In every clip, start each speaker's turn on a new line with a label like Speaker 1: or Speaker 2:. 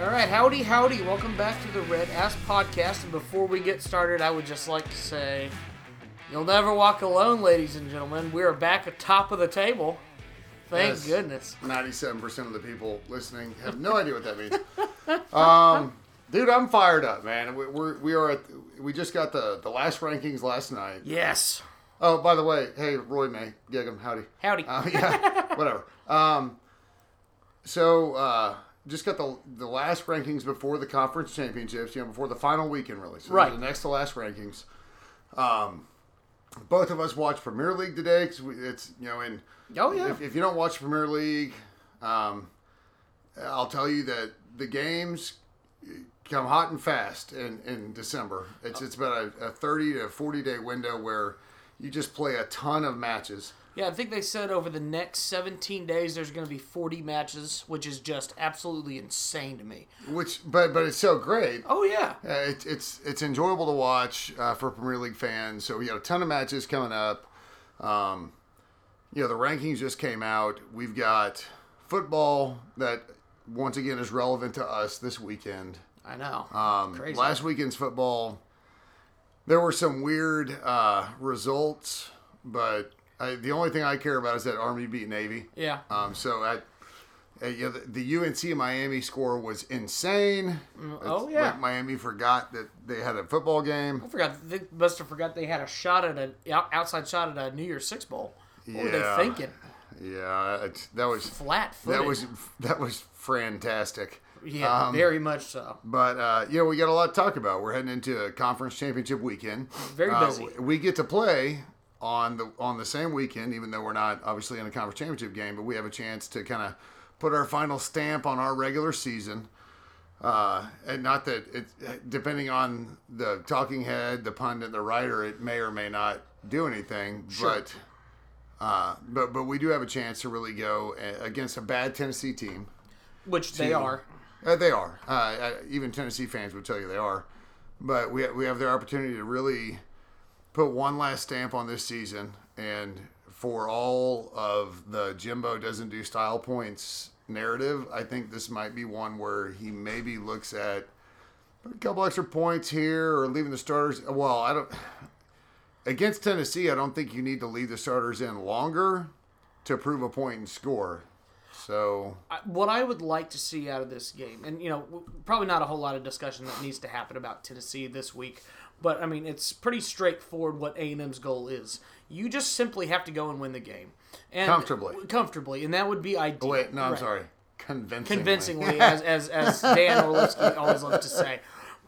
Speaker 1: All right, howdy, howdy. Welcome back to the Red Ass Podcast. And before we get started, I would just like to say, you'll never walk alone, ladies and gentlemen. We are back at top of the table. Thank
Speaker 2: Yes.
Speaker 1: goodness.
Speaker 2: Ninety-seven percent of the people listening have no idea what that means. Um, dude, I'm fired up, man. We, we're we are at we just got the the last rankings last night.
Speaker 1: Yes.
Speaker 2: Oh, by the way, hey Roy May, Gig 'em, howdy.
Speaker 1: Howdy.
Speaker 2: Uh, yeah, whatever. Um, so uh, just got the the last rankings before the conference championships. You know, before the final weekend, really. So
Speaker 1: Right.
Speaker 2: The next to last rankings. Um, both of us watch Premier League today because it's you know in
Speaker 1: Oh, yeah.
Speaker 2: if, if you don't watch Premier League, um, I'll tell you that the games come hot and fast in, in December. It's it's about a, a thirty to forty day window where you just play a ton of matches.
Speaker 1: Yeah, I think they said over the next 17 days there's going to be 40 matches, which is just absolutely insane to me.
Speaker 2: Which, but but it's so great.
Speaker 1: Oh, yeah.
Speaker 2: Uh, it, it's it's enjoyable to watch uh, for Premier League fans. So we got a ton of matches coming up. Um, you know, the rankings just came out. We've got football that once again is relevant to us this weekend.
Speaker 1: I know.
Speaker 2: Um,
Speaker 1: Crazy.
Speaker 2: last weekend's football, there were some weird uh, results, but I, the only thing I care about is that Army beat Navy.
Speaker 1: yeah.
Speaker 2: Um, so I, uh, you know, the, the UNC Miami score was insane.
Speaker 1: oh,
Speaker 2: It's
Speaker 1: yeah.
Speaker 2: like Miami forgot that they had a football game.
Speaker 1: I forgot. They must have forgot they had a shot at an outside shot at a New Year's Six bowl. What were
Speaker 2: Yeah.
Speaker 1: they thinking?
Speaker 2: Yeah, that was
Speaker 1: Flat footed.
Speaker 2: that was that was fantastic.
Speaker 1: yeah,
Speaker 2: um,
Speaker 1: very much so.
Speaker 2: But uh, you know, we got a lot to talk about. We're heading into a conference championship weekend.
Speaker 1: Very
Speaker 2: Uh,
Speaker 1: busy.
Speaker 2: we get to play on the on the same weekend, even though we're not obviously in a conference championship game. But we have a chance to kind of put our final stamp on our regular season. Uh, and not that it, depending on the talking head, the pundit, the writer, it may or may not do anything. But uh, but but we do have a chance to really go against a bad Tennessee team.
Speaker 1: Which they are.
Speaker 2: Uh, they are. Uh, uh, even Tennessee fans would tell you they are. But we, we have their opportunity to really put one last stamp on this season. And for all of the Jimbo doesn't do style points narrative, I think this might be one where he maybe looks at a couple extra points here or leaving the starters. Well, I don't. Against Tennessee, I don't think you need to leave the starters in longer to prove a point and score. So
Speaker 1: What I would like to see out of this game, and you know, probably not a whole lot of discussion that needs to happen about Tennessee this week, but I mean, it's pretty straightforward what A and M's goal is. You just simply have to go and win the game, and
Speaker 2: Comfortably.
Speaker 1: comfortably, and that would be ideal.
Speaker 2: Oh, wait, no, I'm
Speaker 1: Right.
Speaker 2: sorry. Convincingly.
Speaker 1: convincingly, as, as, as Dan Orlovsky always loves to say.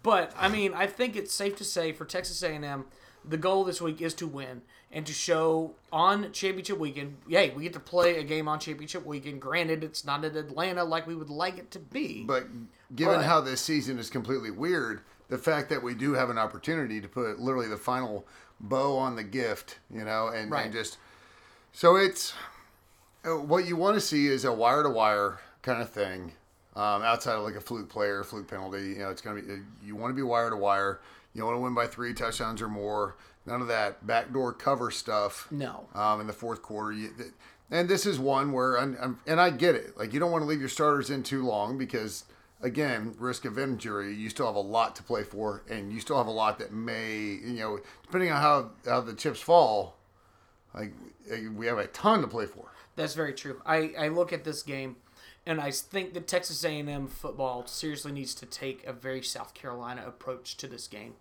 Speaker 1: But I mean, I think it's safe to say for Texas A&M, the goal this week is to win and to show on championship weekend. Yay, we get to play a game on championship weekend. Granted, it's not in Atlanta like we would like it to be.
Speaker 2: But given
Speaker 1: But-
Speaker 2: how this season is completely weird, the fact that we do have an opportunity to put literally the final bow on the gift, you know, and,
Speaker 1: Right.
Speaker 2: and just so it's uh, what you want to see is a wire to wire kind of thing. Um, outside of like a fluke player, fluke penalty, you know, it's gonna be you want to be wire to wire. You want to win by three touchdowns or more. None of that backdoor cover stuff.
Speaker 1: no.
Speaker 2: um, in the fourth quarter. You, and this is one where, I'm, I'm, and I get it. Like you don't want to leave your starters in too long because, again, risk of injury. You still have a lot to play for, and you still have a lot that may, you know, depending on how how the chips fall. Like eh, we have a ton to play for.
Speaker 1: That's very true. I, I look at this game, and I think that Texas A&M football seriously needs to take a very South Carolina approach to this game,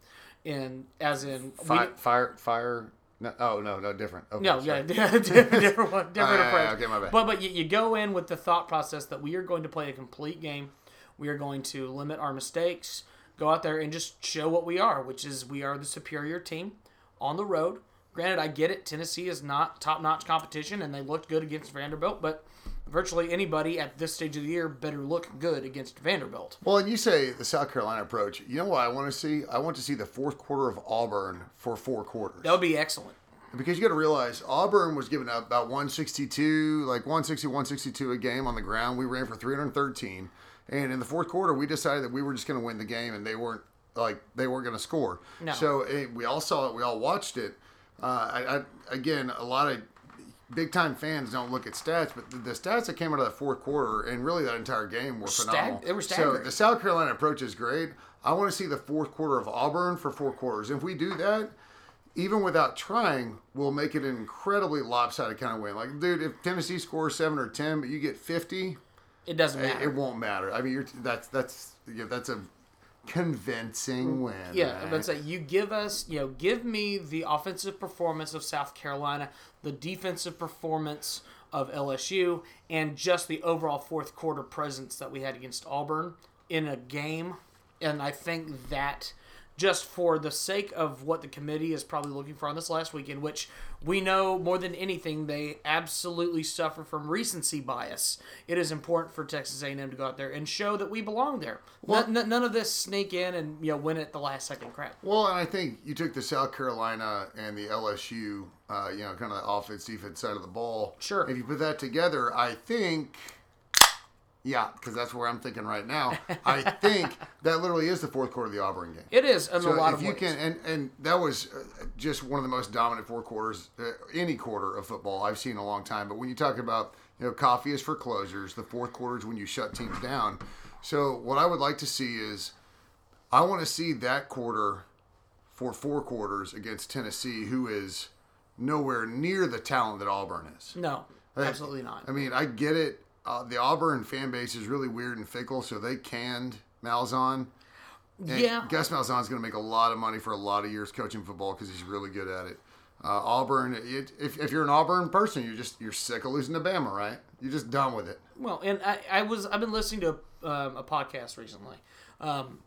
Speaker 1: and as in we-
Speaker 2: Fire, fire, fire. No, oh no, no, different. Okay,
Speaker 1: No,
Speaker 2: sorry.
Speaker 1: yeah, different, different one, different
Speaker 2: Ah,
Speaker 1: approach.
Speaker 2: okay, my bad.
Speaker 1: But but you, you go in with the thought process that we are going to play a complete game. We are going to limit our mistakes. Go out there and just show what we are, which is we are the superior team on the road. Granted, I get it. Tennessee is not top notch competition, and they looked good against Vanderbilt, but virtually anybody at this stage of the year better look good against Vanderbilt.
Speaker 2: Well, and you say the South Carolina approach. You know what I want to see? I want to see the fourth quarter of Auburn for four quarters.
Speaker 1: That would be excellent.
Speaker 2: Because you got to realize Auburn was giving up about 162, like 160, 162 a game on the ground. We ran for 313, and in the fourth quarter, we decided that we were just going to win the game, and they weren't like they weren't going to score.
Speaker 1: No.
Speaker 2: So eh, we all saw it. We all watched it. Uh, I, I, again, a lot of big time fans don't look at stats, but the, the stats that came out of the fourth quarter and really that entire game were
Speaker 1: Stag-
Speaker 2: phenomenal.
Speaker 1: they were staggering.
Speaker 2: so the South Carolina approach is great. I want to see the fourth quarter of Auburn for four quarters. If we do that, even without trying, we'll make it an incredibly lopsided kind of win. Like, dude, if Tennessee scores seven or ten, but you get fifty,
Speaker 1: It doesn't matter.
Speaker 2: it won't matter. I mean, you're that's that's yeah, that's a convincing mm-hmm. win.
Speaker 1: Yeah,
Speaker 2: right?
Speaker 1: but say you give us, you know, give me the offensive performance of South Carolina, the defensive performance of LSU, and just the overall fourth quarter presence that we had against Auburn in a game. And I think that just for the sake of what the committee is probably looking for on this last weekend, which we know more than anything they absolutely suffer from recency bias. It is important for Texas A&M to go out there and show that we belong there. None- none of this sneak in and you know win it the last second crap.
Speaker 2: Well, and I think you took the South Carolina and the LSU, uh, you know, kind of the offense defense side of the ball.
Speaker 1: Sure.
Speaker 2: If you put that together, I think, yeah, because that's where I'm thinking right now. I think that literally is the fourth quarter of the Auburn game.
Speaker 1: It is in
Speaker 2: So
Speaker 1: a lot
Speaker 2: if
Speaker 1: of
Speaker 2: you
Speaker 1: ways.
Speaker 2: can, and and that was uh, just one of the most dominant four quarters, uh, any quarter of football I've seen in a long time. But when you talk about, you know, coffee is for closers. The fourth quarter is when you shut teams down. So what I would like to see is, I want to see that quarter for four quarters against Tennessee, who is nowhere near the talent that Auburn is.
Speaker 1: no, absolutely not.
Speaker 2: I mean, I get it. Uh, the Auburn fan base is really weird and fickle, so they canned Malzahn. And
Speaker 1: yeah,
Speaker 2: Gus Malzahn's going to make a lot of money for a lot of years coaching football because he's really good at it. Uh, Auburn, it, if, if you're an Auburn person, you're just you're sick of losing to Bama, right? You're just done with it.
Speaker 1: well, and I, I was I've been listening to um, a podcast recently. Um,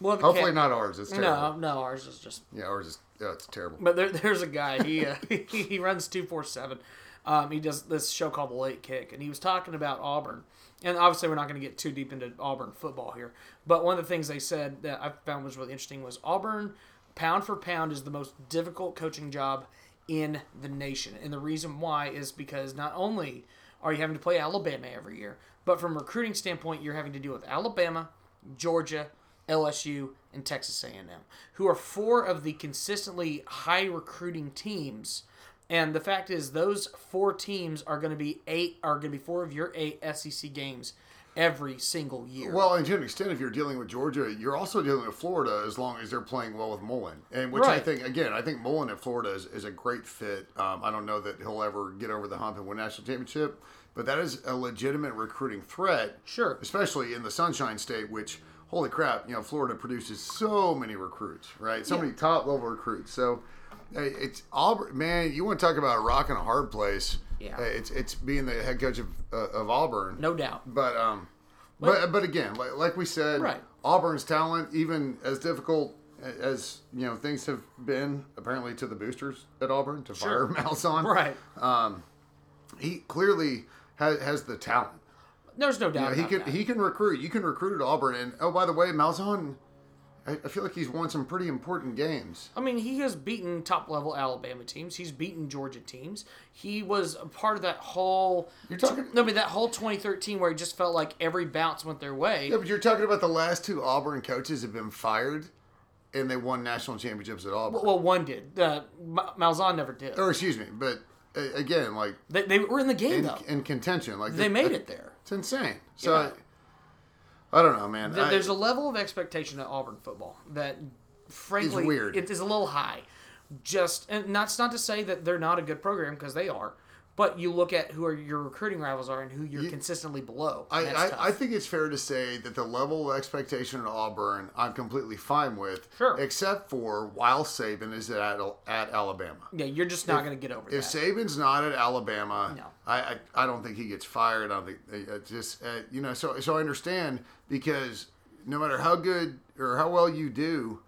Speaker 1: well,
Speaker 2: Hopefully
Speaker 1: cat-
Speaker 2: not ours. It's terrible.
Speaker 1: No, no, ours is just
Speaker 2: Yeah, ours is yeah, it's terrible.
Speaker 1: But there, there's a guy. He uh, he runs two four seven. Um, he does this show called The Late Kick, and he was talking about Auburn. And obviously, we're not going to get too deep into Auburn football here. But one of the things they said that I found was really interesting was Auburn, pound for pound, is the most difficult coaching job in the nation. And the reason why is because not only are you having to play Alabama every year, but from recruiting standpoint, you're having to deal with Alabama, Georgia, LSU, and Texas A&M, who are four of the consistently high recruiting teams. And the fact is, those four teams are going to be eight are going to be four of your eight SEC games every single year.
Speaker 2: Well, and to an extent, if you're dealing with Georgia, you're also dealing with Florida as long as they're playing well with Mullen. And which I think, again, I think Mullen at Florida is, is a great fit. Um, I don't know that he'll ever get over the hump and win national championship, but that is a legitimate recruiting threat.
Speaker 1: Sure.
Speaker 2: Especially in the Sunshine State, which, holy crap, you know, Florida produces so many recruits, right? So
Speaker 1: Yeah.
Speaker 2: many top level recruits. So it's Auburn, man. You want to talk about a rock and a hard place?
Speaker 1: Yeah.
Speaker 2: It's it's being the head coach of uh, of Auburn.
Speaker 1: no doubt.
Speaker 2: But um, but but again, like, like we said,
Speaker 1: Right.
Speaker 2: Auburn's talent, even as difficult as you know things have been apparently to the boosters at Auburn to
Speaker 1: Sure.
Speaker 2: fire Malzahn,
Speaker 1: Right.
Speaker 2: Um, he clearly has, has the talent.
Speaker 1: There's no doubt.
Speaker 2: he
Speaker 1: about
Speaker 2: can
Speaker 1: that.
Speaker 2: he can recruit. You can recruit at Auburn, and oh by the way, Malzahn, I, I feel like he's won some pretty important games.
Speaker 1: I mean, he has beaten top level Alabama teams. He's beaten Georgia teams. He was a part of that whole.
Speaker 2: You're talking- No,
Speaker 1: I mean, that whole 2013 where it just felt like every bounce went their way.
Speaker 2: Yeah, but you're talking about the last two Auburn coaches have been fired, and they won national championships at Auburn.
Speaker 1: Well, one did. Uh, Malzahn never did.
Speaker 2: or excuse me, but uh, again, like
Speaker 1: They, they were in the game
Speaker 2: in,
Speaker 1: though.
Speaker 2: in contention, like
Speaker 1: They made it there.
Speaker 2: It's insane. So
Speaker 1: Yeah.
Speaker 2: I, don't know, man. I-
Speaker 1: There's a level of expectation at Auburn football that, frankly,
Speaker 2: weird.
Speaker 1: It is a little high. Just and that's not to say that they're not a good program because they are. But you look at who are your recruiting rivals are and who you're consistently below.
Speaker 2: I, I. I think it's fair to say that the level of expectation at Auburn, I'm completely fine with,
Speaker 1: Sure.
Speaker 2: except for while Saban is at at Alabama.
Speaker 1: yeah, you're just not going to get over
Speaker 2: If
Speaker 1: that.
Speaker 2: Saban's not at Alabama,
Speaker 1: No.
Speaker 2: I, I I don't think he gets fired. I don't think uh, just uh, you know. So so I understand because no matter how good or how well you do,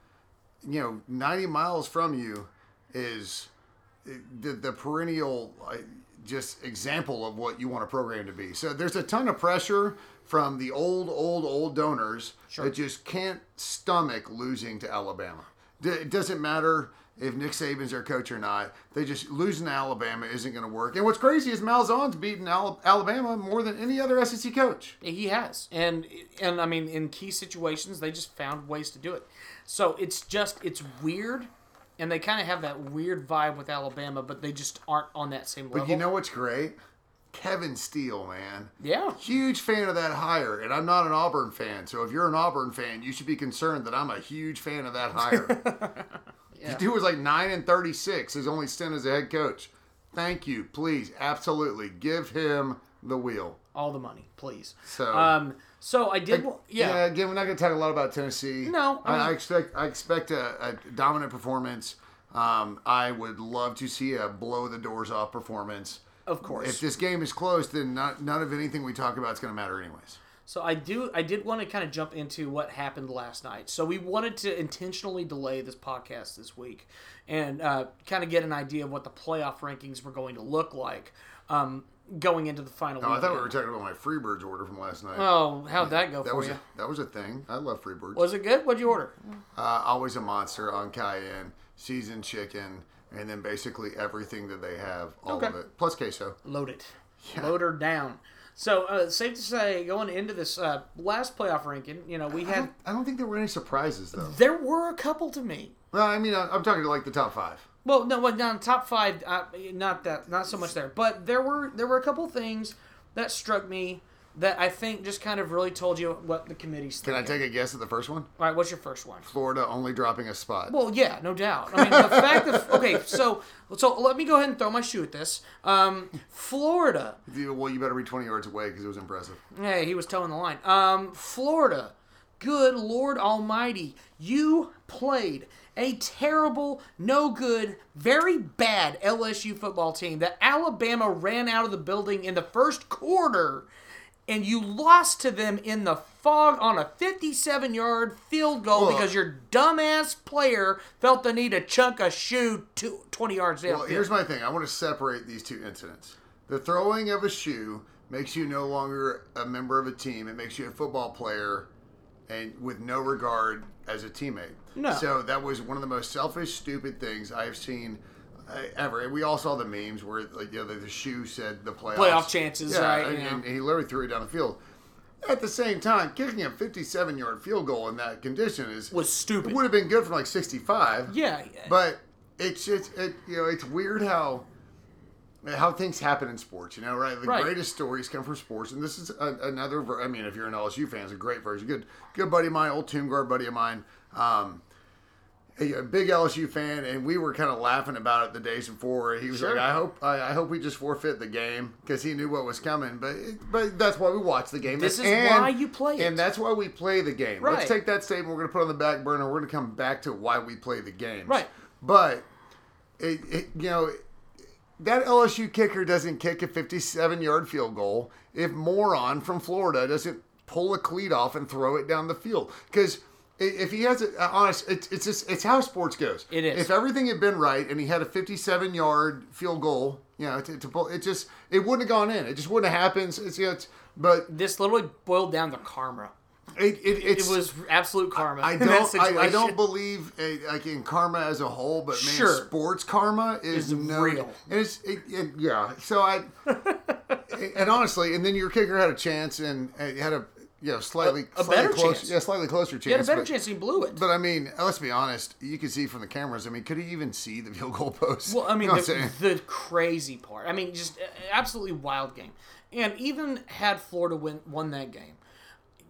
Speaker 2: you know, 90 miles from you is the, the perennial uh, just example of what you want a program to be. So there's a ton of pressure from the old, old, old donors that just can't stomach losing to Alabama. It doesn't matter if Nick Saban's their coach or not. They just losing to Alabama isn't going to work. And what's crazy is Malzahn's beaten Alabama more than any other SEC coach.
Speaker 1: He has, and and I mean, in key situations, they just found ways to do it. So it's just it's weird and they kind of have that weird vibe with Alabama, but they just aren't on that same level.
Speaker 2: But you know what's great? Kevin Steele, man.
Speaker 1: yeah,
Speaker 2: Huge fan of that hire, and I'm not an Auburn fan. So if you're an Auburn fan, you should be concerned that I'm a huge fan of that hire.
Speaker 1: Yeah.
Speaker 2: The dude was like nine and thirty-six. His only stint as a head coach. Thank you, please, absolutely give him the wheel.
Speaker 1: all the money, please.
Speaker 2: So-
Speaker 1: um, so I did. wa- yeah,
Speaker 2: Again, we're not going to talk a lot about Tennessee.
Speaker 1: No, I
Speaker 2: I, I expect I expect a, a dominant performance. Um, I would love to see a blow the doors off performance.
Speaker 1: of course.
Speaker 2: If this game is close, then not, none of anything we talk about is going to matter anyways.
Speaker 1: So I do I did want to kind of jump into what happened last night. So we wanted to intentionally delay this podcast this week and uh, kind of get an idea of what the playoff rankings were going to look like um, going into the final.
Speaker 2: Oh, I thought we were talking about my Freebirds order from last night.
Speaker 1: Oh, how'd that go
Speaker 2: that
Speaker 1: for
Speaker 2: was
Speaker 1: you?
Speaker 2: a, that was a thing. I love Freebirds.
Speaker 1: Was it good? What'd you order?
Speaker 2: Uh, always a monster on cayenne, seasoned chicken, and then basically everything that they have, all
Speaker 1: Okay.
Speaker 2: of it, plus queso.
Speaker 1: Load it. Load her down. So uh, safe to say, going into this uh, last playoff ranking, you know, we
Speaker 2: I
Speaker 1: had
Speaker 2: don't, I don't think there were any surprises though.
Speaker 1: there were a couple to me.
Speaker 2: Well, I mean, I'm talking to like the top five.
Speaker 1: Well, no, well, not top five, uh, not that, not so much there, but there were there were a couple things that struck me that I think just kind of really told you what the committee's
Speaker 2: Can
Speaker 1: thinking.
Speaker 2: I take a guess at the first one?
Speaker 1: All right, what's your first one?
Speaker 2: Florida only dropping a spot.
Speaker 1: Well, yeah, no doubt. I mean, the fact that okay, so so let me go ahead and throw my shoe at this. Um, Florida,
Speaker 2: well, you better be 20 yards away because it was impressive.
Speaker 1: Hey, he was towing the line. Um, Florida. Good Lord Almighty. You played a terrible, no good, very bad LSU football team that Alabama ran out of the building in the first quarter, and you lost to them in the fog on a 57 yard field goal
Speaker 2: Well-
Speaker 1: because your dumbass player felt the need to chunk a shoe to 20 yards down.
Speaker 2: Well, here's my thing. I want to separate these two incidents. The throwing of a shoe makes you no longer a member of a team. It makes you a football player, and with no regard as a teammate.
Speaker 1: No.
Speaker 2: So that was one of the most selfish, stupid things I've seen uh, ever. And we all saw the memes where, like, you know, the, the shoe said the playoffs.
Speaker 1: Playoff chances,
Speaker 2: yeah,
Speaker 1: right,
Speaker 2: And, and he literally threw it down the field. At the same time, kicking a 57 yard field goal in that condition is
Speaker 1: was stupid.
Speaker 2: it would have been good from like 65.
Speaker 1: yeah.
Speaker 2: But it's just it you know it's weird how how things happen in sports. You know, right? The
Speaker 1: Right.
Speaker 2: greatest stories come from sports, and this is a, another. ver- I mean, if you're an LSU fan, it's a great version. Good, good buddy of mine, old tomb guard buddy of mine. Um, a, a big LSU fan, and we were kind of laughing about it the days before. He was
Speaker 1: Sure.
Speaker 2: like, "I hope, I, I hope we just forfeit the game because he knew what was coming." But, it, but that's why we watch the game.
Speaker 1: This is
Speaker 2: And-
Speaker 1: why you play it.
Speaker 2: and that's why we play the game.
Speaker 1: Right.
Speaker 2: Let's take that statement. We're going to put it on the back burner. We're going to come back to why we play the game.
Speaker 1: Right.
Speaker 2: But it, it, you know, that LSU kicker doesn't kick a 57 yard field goal if moron from Florida doesn't pull a cleat off and throw it down the field. Because if he has a uh, honest, it's, it's just it's how sports goes.
Speaker 1: It is.
Speaker 2: If everything had been right and he had a 57 yard field goal, you know, to, to pull, it just it wouldn't have gone in. It just wouldn't have happened. It's, know, it's, but
Speaker 1: this literally boiled down to karma.
Speaker 2: It, it,
Speaker 1: It was absolute karma.
Speaker 2: I
Speaker 1: that
Speaker 2: don't. I, I don't believe like in karma as a whole, but man,
Speaker 1: Sure.
Speaker 2: sports karma is
Speaker 1: Is
Speaker 2: no,
Speaker 1: real.
Speaker 2: And it's it, yeah. So I and honestly, and then your kicker had a chance and had a you know slightly
Speaker 1: A- a
Speaker 2: slightly
Speaker 1: better
Speaker 2: close,
Speaker 1: chance.
Speaker 2: yeah, slightly closer chance.
Speaker 1: He had a better
Speaker 2: but,
Speaker 1: chance. He blew it.
Speaker 2: But I mean, let's be honest. You can see from the cameras. I mean, could he even see the field goal post?
Speaker 1: Well, I mean,
Speaker 2: you know
Speaker 1: the, the crazy part. I mean, just absolutely wild game. And even had Florida win won that game,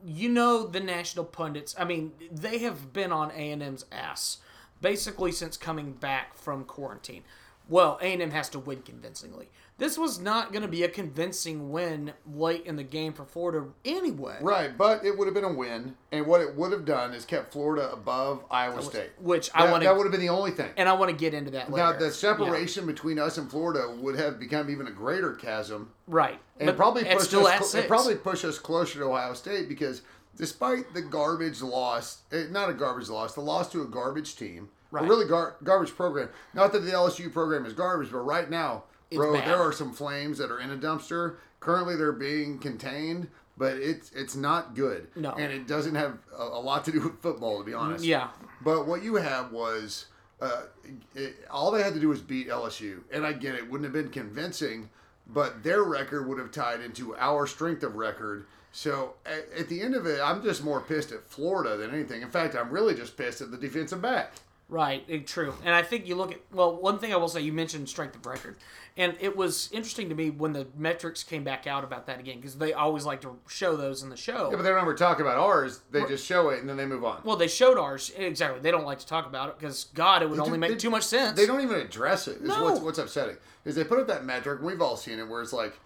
Speaker 1: you know the national pundits. I mean, they have been on A and M's ass basically since coming back from quarantine. Well, A and M has to win convincingly. This was not going to be a convincing win late in the game for Florida anyway.
Speaker 2: Right, but it would have been a win, and what it would have done is kept Florida above Iowa State.
Speaker 1: Which I want
Speaker 2: that would have been the only thing.
Speaker 1: and I want to get into that later.
Speaker 2: Now the separation between us and Florida would have become even a greater chasm,
Speaker 1: right?
Speaker 2: and
Speaker 1: But
Speaker 2: probably
Speaker 1: it's
Speaker 2: push
Speaker 1: still
Speaker 2: us.
Speaker 1: at six.
Speaker 2: It probably push us closer to Ohio State because despite the garbage loss, eh, not a garbage loss, the loss to a garbage team,
Speaker 1: Right.
Speaker 2: a really gar- garbage program. Not that the LSU program is garbage, but right now, bro,
Speaker 1: bad.
Speaker 2: there are some flames that are in a dumpster. Currently, they're being contained. But it's it's not good,
Speaker 1: No.
Speaker 2: and it doesn't have a, a lot to do with football, to be honest.
Speaker 1: Yeah.
Speaker 2: But what you had was uh, it, all they had to do was beat LSU, and I get it wouldn't have been convincing, but their record would have tied into our strength of record. So at, at the end of it, I'm just more pissed at Florida than anything. In fact, I'm really just pissed at the defensive back.
Speaker 1: Right, eh, true. And I think you look at well, one thing I will say, you mentioned strength of record, and it was interesting to me when the metrics came back out about that again because they always like to show those in the show.
Speaker 2: Yeah, but they don't ever talk about ours. They just show it and then they move on.
Speaker 1: well, they showed ours exactly. They don't like to talk about it because God, it would only
Speaker 2: do-
Speaker 1: make
Speaker 2: they-
Speaker 1: too much sense.
Speaker 2: They don't even address it. Is
Speaker 1: No.
Speaker 2: what's, what's upsetting is they put up that metric. We've all seen it where it's like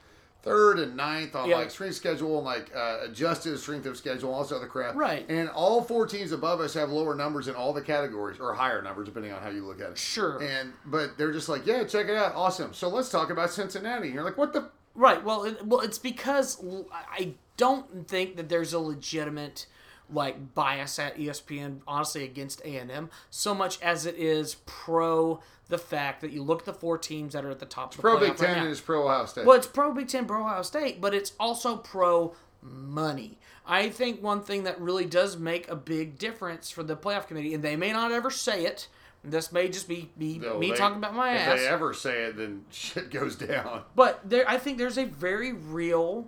Speaker 2: third and ninth on
Speaker 1: Yeah.
Speaker 2: like strength schedule and like uh, adjusted strength of schedule, all this other crap.
Speaker 1: Right.
Speaker 2: And all four teams above us have lower numbers in all the categories or higher numbers depending on how you look at it.
Speaker 1: Sure.
Speaker 2: And but they're just like, yeah, check it out, awesome. So let's talk about Cincinnati. And you're like, what the?
Speaker 1: Right. Well, it, well, it's because I don't think that there's a legitimate like bias at ESPN, honestly, against A and M so much as it is pro the fact that you look at the four teams that are at the top. Of the
Speaker 2: Pro Big Ten
Speaker 1: now.
Speaker 2: and it's pro Ohio State.
Speaker 1: Well, it's pro Big Ten, pro Ohio State, but it's also pro money. I think one thing that really does make a big difference for the playoff committee, and they may not ever say it. This may just be me,
Speaker 2: No,
Speaker 1: me
Speaker 2: they-
Speaker 1: talking about my
Speaker 2: if
Speaker 1: ass.
Speaker 2: If they ever say it, then shit goes down.
Speaker 1: But there, I think there's a very real,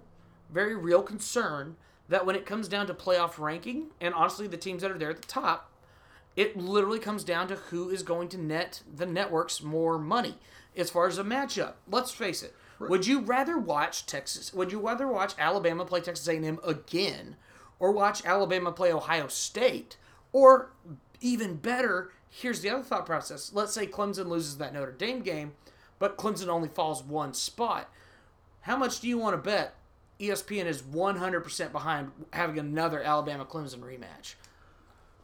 Speaker 1: very real concern that when it comes down to playoff ranking, and honestly, the teams that are there at the top, it literally comes down to who is going to net the networks more money as far as a matchup. Let's face it. Would you rather watch Texas? Would you rather watch Alabama play Texas A&M again, or watch Alabama play Ohio State, or even better? Here's the other thought process. Let's say Clemson loses that Notre Dame game, but Clemson only falls one spot. How much do you want to bet ESPN is 100% behind having another Alabama Clemson rematch?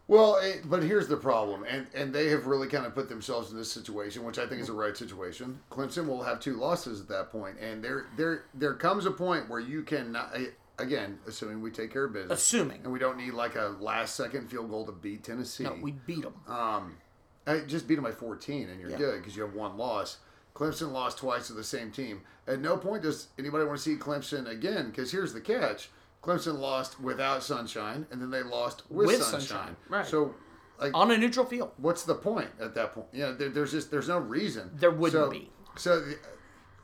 Speaker 2: Well, it, but here's the problem, and and they have really kind of put themselves in this situation, which I think is the right situation. Clemson will have two losses at that point, and there there there comes a point where you can eh, again, assuming we take care of business,
Speaker 1: Assuming.
Speaker 2: and we don't need like a last second field goal to beat Tennessee.
Speaker 1: No, we beat them.
Speaker 2: Um, I just beat them by 14, and you're
Speaker 1: Yeah.
Speaker 2: good because you have one loss. Clemson lost twice to the same team. At no point does anybody want to see Clemson again because here's the catch: Clemson lost without Sunshine, and then they lost with,
Speaker 1: With
Speaker 2: Sunshine.
Speaker 1: Sunshine, right.
Speaker 2: So, like,
Speaker 1: On a neutral field.
Speaker 2: what's the point at that point? Yeah, there, there's just there's no reason.
Speaker 1: There wouldn't
Speaker 2: so,
Speaker 1: be.
Speaker 2: So, the,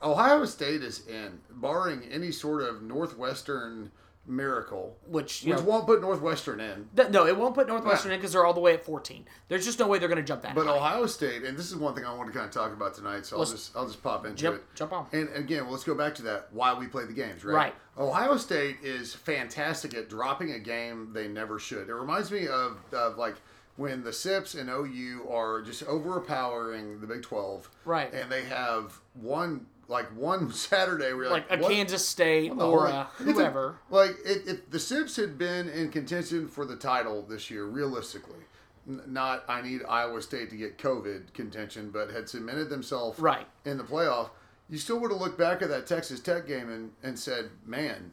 Speaker 2: Ohio State is in, barring any sort of Northwestern miracle,
Speaker 1: Which,
Speaker 2: which
Speaker 1: know,
Speaker 2: won't put Northwestern in.
Speaker 1: th- no, it won't put Northwestern in because they're all the way at 14. There's just no way they're going to jump that
Speaker 2: But
Speaker 1: high.
Speaker 2: Ohio State, and this is one thing I want to kind of talk about tonight, so I'll just I'll just pop into
Speaker 1: jump,
Speaker 2: it.
Speaker 1: jump on.
Speaker 2: And again, well, let's go back to that why we play the games, right?
Speaker 1: Right.
Speaker 2: Ohio State is fantastic at dropping a game they never should. It reminds me of, of like when the Sips and OU are just overpowering the Big Twelve,
Speaker 1: Right.
Speaker 2: And they have one like one Saturday where you're
Speaker 1: like
Speaker 2: like,
Speaker 1: a
Speaker 2: what?
Speaker 1: Kansas State or
Speaker 2: like,
Speaker 1: a- whoever.
Speaker 2: like if, if the Sips had been in contention for the title this year, realistically, n- not I need Iowa State to get COVID contention, but had cemented themselves
Speaker 1: Right.
Speaker 2: in the playoff, you still would have looked back at that Texas Tech game and, and said, man,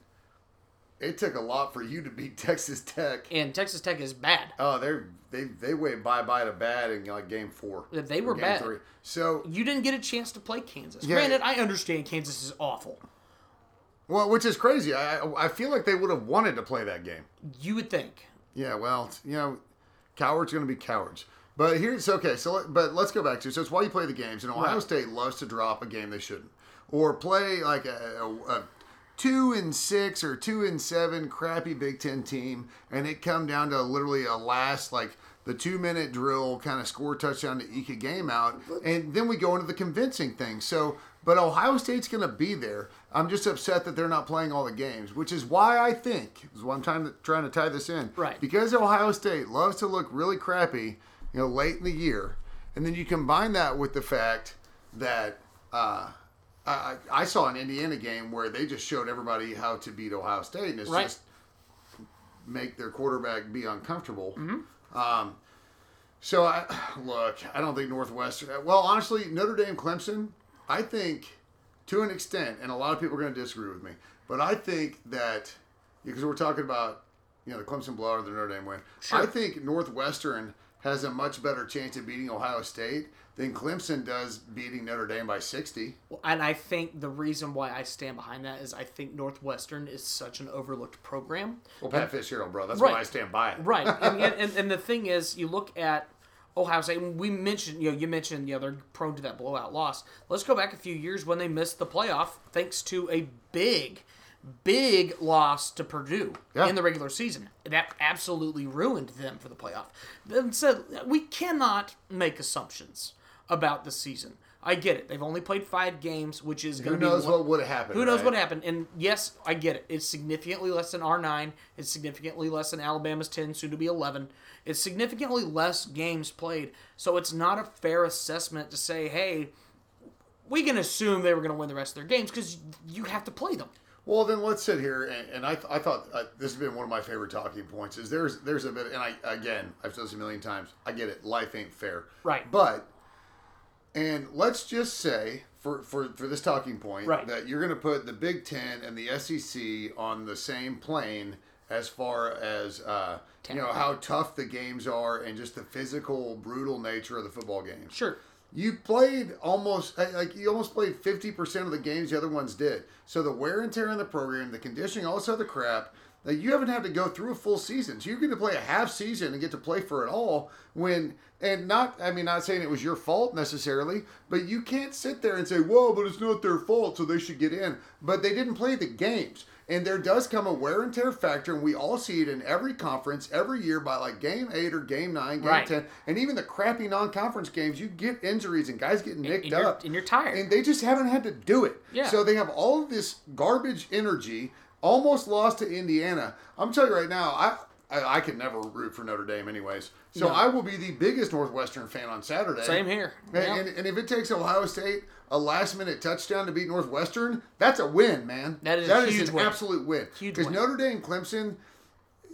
Speaker 2: it took a lot for you to beat Texas Tech.
Speaker 1: and Texas Tech is bad.
Speaker 2: Oh, they're they they went bye bye to bad in like game four.
Speaker 1: They were
Speaker 2: Game
Speaker 1: bad.
Speaker 2: Three. So
Speaker 1: You didn't get a chance to play Kansas.
Speaker 2: Yeah.
Speaker 1: Granted, I understand Kansas is awful.
Speaker 2: well, which is crazy. I I I feel like they would have wanted to play that game.
Speaker 1: You would think.
Speaker 2: Yeah, well, you know, cowards going to be cowards. But here's okay. So, but let's go back to so it's why you play the games. And Ohio
Speaker 1: Right.
Speaker 2: State loves to drop a game they shouldn't, or play like a, a, a two and six or two and seven crappy Big Ten team, and it come down to literally a last like the two minute drill, kind of score touchdown to eke a game out, and then we go into the convincing thing. So. But Ohio State's going to be there. I'm just upset that they're not playing all the games, which is why I think is why I'm trying to trying to tie this in.
Speaker 1: Right.
Speaker 2: Because Ohio State loves to look really crappy, you know, late in the year, and then you combine that with the fact that uh, I, I saw an Indiana game where they just showed everybody how to beat Ohio State, and it's
Speaker 1: Right.
Speaker 2: just make their quarterback be uncomfortable.
Speaker 1: Mm-hmm.
Speaker 2: Um, so I look, I don't think Northwestern. Well, honestly, Notre Dame, Clemson, I think to an extent, and a lot of people are going to disagree with me, but I think that because we're talking about you know the Clemson blowout or the Notre Dame win,
Speaker 1: Sure.
Speaker 2: I think Northwestern has a much better chance of beating Ohio State than Clemson does beating Notre Dame by sixty.
Speaker 1: And I think the reason why I stand behind that is I think Northwestern is such an overlooked program.
Speaker 2: Well, Pat Fitzgerald, bro, that's
Speaker 1: Right.
Speaker 2: why I stand by it.
Speaker 1: Right. and, and, and, and the thing is, you look at Ohio State, and we mentioned, you know, you mentioned, you know, they're prone to that blowout loss. Let's go back a few years when they missed the playoff thanks to a big, big loss to Purdue
Speaker 2: Yeah.
Speaker 1: in the regular season. That absolutely ruined them for the playoff. Then said we cannot make assumptions about the season. I get it. They've only played five games, which is
Speaker 2: Who
Speaker 1: going to be
Speaker 2: knows what would have happened?
Speaker 1: who knows
Speaker 2: right?
Speaker 1: what happened? And yes, I get it. It's significantly less than R nine. It's significantly less than Alabama's ten, soon to be eleven. It's significantly less games played. So it's not a fair assessment to say, hey, we can assume they were going to win the rest of their games because you have to play them.
Speaker 2: Well, then let's sit here, and, and I, th- I thought uh, this has been one of my favorite talking points. Is there's there's a bit, and I again I've said this a million times. I get it, life ain't fair,
Speaker 1: Right.
Speaker 2: But, and let's just say for for for this talking point
Speaker 1: Right.
Speaker 2: that you're going to put the Big Ten and the SEC on the same plane as far as uh, you know how tough the games are and just the physical, brutal nature of the football games.
Speaker 1: Sure.
Speaker 2: You played almost like you almost played fifty percent of the games the other ones did. So the wear and tear in the program, the conditioning, all this other crap. That you haven't had to go through a full season, so you're going to play a half season and get to play for it all. When and not, I mean, not saying it was your fault necessarily, but you can't sit there and say, "Whoa, but it's not their fault, so they should get in." But they didn't play the games, and there does come a wear and tear factor, and we all see it in every conference every year by like game eight or game nine, game
Speaker 1: Right.
Speaker 2: ten, and even the crappy non-conference games. You get injuries and guys getting nicked
Speaker 1: and you're-
Speaker 2: up,
Speaker 1: and you're tired.
Speaker 2: and they just haven't had to do it.
Speaker 1: Yeah.
Speaker 2: So they have all of this garbage energy. Almost lost to Indiana. I'm telling you right now, I I, I could never root for Notre Dame, anyways. So
Speaker 1: No.
Speaker 2: I will be the biggest Northwestern fan on Saturday.
Speaker 1: Same here.
Speaker 2: And,
Speaker 1: Yeah.
Speaker 2: and, and if it takes Ohio State a last minute touchdown to beat Northwestern, that's a win, man.
Speaker 1: That is
Speaker 2: an
Speaker 1: win.
Speaker 2: absolute win. Because. Notre Dame, Clemson,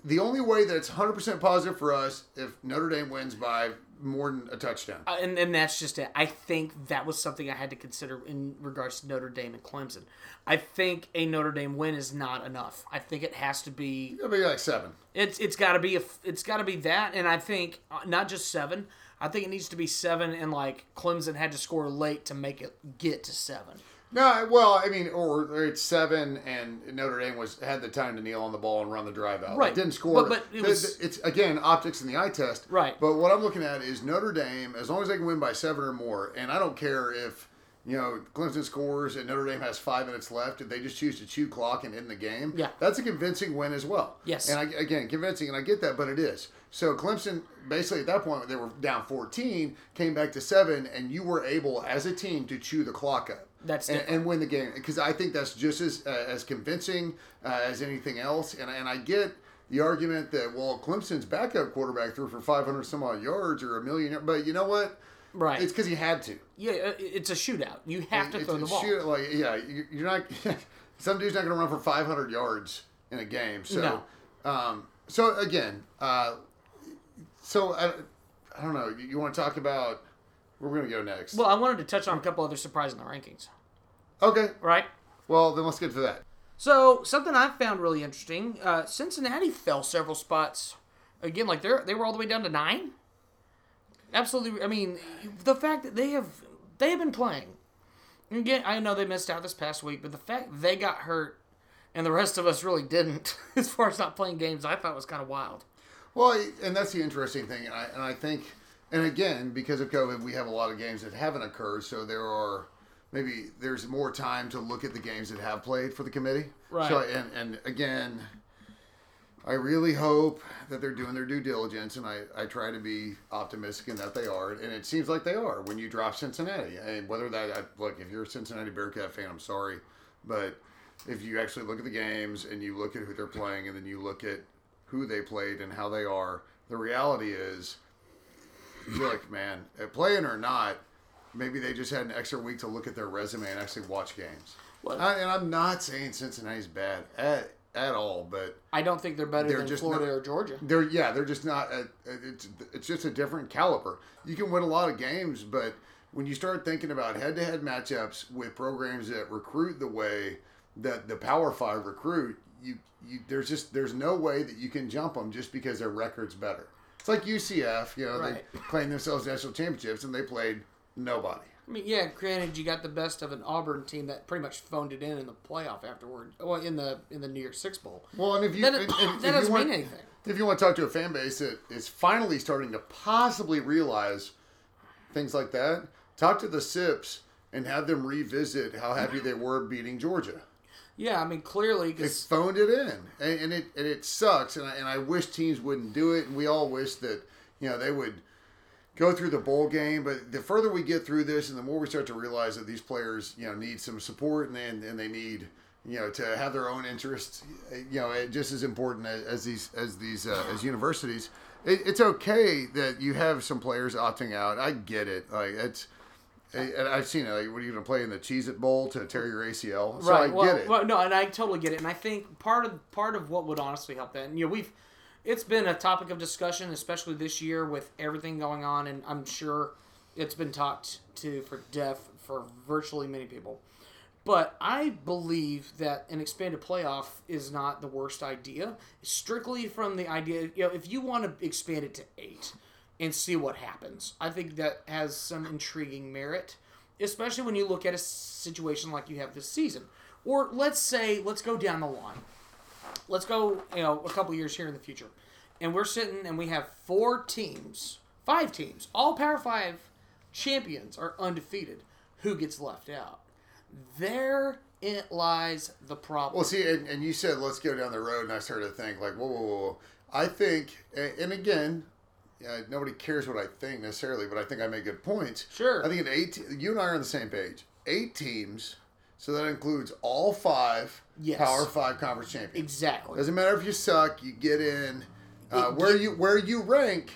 Speaker 2: the only way that it's 100% positive for us if Notre Dame wins by more than a touchdown.
Speaker 1: Uh, and, and that's just it. I think that was something I had to consider in regards to Notre Dame and Clemson. I think a Notre Dame win is not enough. I think it has to be
Speaker 2: It'll be like seven.
Speaker 1: It's it's got to be a, it's got to be that, and I think uh, not just seven. I think it needs to be seven, and like Clemson had to score late to make it get to seven.
Speaker 2: No, well, I mean, or, it's seven, and Notre Dame was had the time to kneel on the ball and run the drive out.
Speaker 1: Right.
Speaker 2: It didn't score.
Speaker 1: But- but it was-
Speaker 2: it's again optics in the eye test.
Speaker 1: Right.
Speaker 2: But what I'm looking at is Notre Dame, as long as they can win by seven or more, and I don't care if you know Clemson scores and Notre Dame has five minutes left, if they just choose to chew clock and end the game.
Speaker 1: Yeah.
Speaker 2: That's a convincing win as well.
Speaker 1: Yes.
Speaker 2: And I, again, convincing, and I get that, but it is. So Clemson, basically at that point, they were down 14, came back to seven, and you were able, as a team, to chew the clock up.
Speaker 1: That's
Speaker 2: and, and win the game because I think that's just as uh, as convincing uh, as anything else. And and I get the argument that well, Clemson's backup quarterback threw for 500 some odd yards or a million, but you know what?
Speaker 1: Right.
Speaker 2: It's because he had to.
Speaker 1: yeah, uh, it's a shootout. You have to
Speaker 2: It's-
Speaker 1: throw the
Speaker 2: it's
Speaker 1: ball.
Speaker 2: shoot- like yeah, you- you're not. some dude's not going to run for 500 yards in a game. So,
Speaker 1: No.
Speaker 2: um, so again, uh, so I, I don't know. You, you want to talk about? Where we're going to go next?
Speaker 1: Well, I wanted to touch on a couple other surprises in the rankings.
Speaker 2: okay.
Speaker 1: Right.
Speaker 2: Well, then let's get to that.
Speaker 1: So something I found really interesting: uh, Cincinnati fell several spots. Again, like they are they were all the way down to nine. Absolutely. I mean, the fact that they have they have been playing. Again, I know they missed out this past week, but the fact they got hurt and the rest of us really didn't, as far as not playing games, I thought was kind of wild.
Speaker 2: Well, and that's the interesting thing, and I, and I think, and again, because of COVID, we have a lot of games that haven't occurred, so there are maybe there's more time to look at the games that have played for the committee.
Speaker 1: Right.
Speaker 2: So, and and again, I really hope that they're doing their due diligence, and I, I try to be optimistic in that they are, and it seems like they are when you drop Cincinnati. And whether that I, look, if you're a Cincinnati Bearcat fan, I'm sorry, but if you actually look at the games and you look at who they're playing, and then you look at who they played and how they are, the reality is, look, man, uh, playing or not, maybe they just had an extra week to look at their resume and actually watch games.
Speaker 1: Well-
Speaker 2: I, and I'm not saying Cincinnati's bad at at all, but
Speaker 1: I don't think they're better
Speaker 2: They're
Speaker 1: than
Speaker 2: just
Speaker 1: Florida
Speaker 2: not-
Speaker 1: or Georgia.
Speaker 2: they're yeah, they're just not. A, it's it's just a different caliber. You can win a lot of games, but when you start thinking about head-to-head matchups with programs that recruit the way that the Power Five recruit, you you there's just there's no way that you can jump them just because their record's better. It's like UCF, you know,
Speaker 1: Right.
Speaker 2: they claim themselves national championships and they played nobody.
Speaker 1: I mean, yeah, granted, you got the best of an Auburn team that pretty much phoned it in in the playoff afterward. Well, in the in the New Year's Six bowl.
Speaker 2: Well, and if you
Speaker 1: That-
Speaker 2: and- and
Speaker 1: that
Speaker 2: if you
Speaker 1: doesn't
Speaker 2: want-
Speaker 1: mean anything.
Speaker 2: If you want to talk to a fan base that is finally starting to possibly realize things like that, talk to the Sips and have them revisit how happy they were beating Georgia.
Speaker 1: Yeah, I mean clearly
Speaker 2: It's
Speaker 1: because
Speaker 2: phoned it in, and, and it and it sucks. And I, and I wish teams wouldn't do it, and we all wish that you know they would go through the bowl game. But the further we get through this, and the more we start to realize that these players, you know, need some support, and and, and they need you know to have their own interests, you know, just as important as, as these as these uh, as universities. It, it's okay that you have some players opting out. I get it. Like it's. And I've seen it. Like, what are you going to play in the Cheez It Bowl to tear your ACL? So I
Speaker 1: well,
Speaker 2: get it.
Speaker 1: well, no, and I totally get it. And I think part of part of what would honestly help that, and you know, we've it's been a topic of discussion, especially this year with everything going on, and I'm sure it's been talked to for death for virtually many people. But I believe that an expanded playoff is not the worst idea. Strictly from the idea, you know, if you want to expand it to eight and see what happens, I think that has some intriguing merit, especially when you look at a situation like you have this season. Or let's say, let's go down the line. Let's go, you know, a couple years here in the future. And we're sitting and we have four teams, five teams, all Power Five champions are undefeated. Who gets left out? There it lies the problem.
Speaker 2: Well, see, and, and you said let's go down the road, and I started to think like, whoa, whoa. whoa. I think, and again, uh, nobody cares what I think necessarily, but I think I make good points.
Speaker 1: Sure.
Speaker 2: I think at eight, you and I are on the same page. Eight teams, so that includes all five
Speaker 1: Yes.
Speaker 2: Power Five conference champions.
Speaker 1: exactly.
Speaker 2: Doesn't matter if you suck, you get in. Uh,
Speaker 1: It-
Speaker 2: where you where you rank,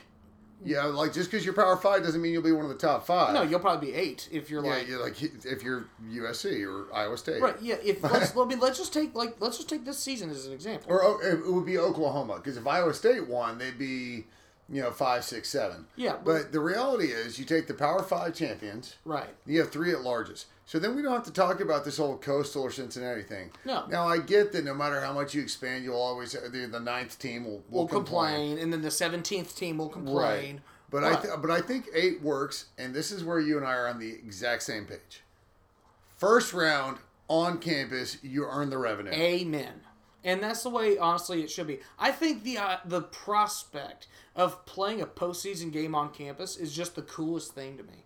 Speaker 2: yeah, like just because you're Power Five doesn't mean you'll be one of the top five.
Speaker 1: No, you'll probably be eight if you're
Speaker 2: yeah,
Speaker 1: like
Speaker 2: you're like if you're USC or Iowa State,
Speaker 1: right. Yeah, if let's let me let's just take like let's just take this season as an example.
Speaker 2: Or oh, it would be Oklahoma because if Iowa State won, they'd be, you know, five, six, seven.
Speaker 1: Yeah.
Speaker 2: But the reality is, you take the Power Five champions,
Speaker 1: right.
Speaker 2: you have three at largest. So then we don't have to talk about this whole coastal or Cincinnati thing.
Speaker 1: No.
Speaker 2: Now I get that no matter how much you expand, you'll always the, the ninth team will, will
Speaker 1: We'll complain, and then the seventeenth team will complain.
Speaker 2: Right. But I th- but I think eight works, and this is where you and I are on the exact same page. First round on campus, you earn the revenue.
Speaker 1: Amen. And that's the way, honestly, it should be. I think the uh, the prospect of playing a postseason game on campus is just the coolest thing to me.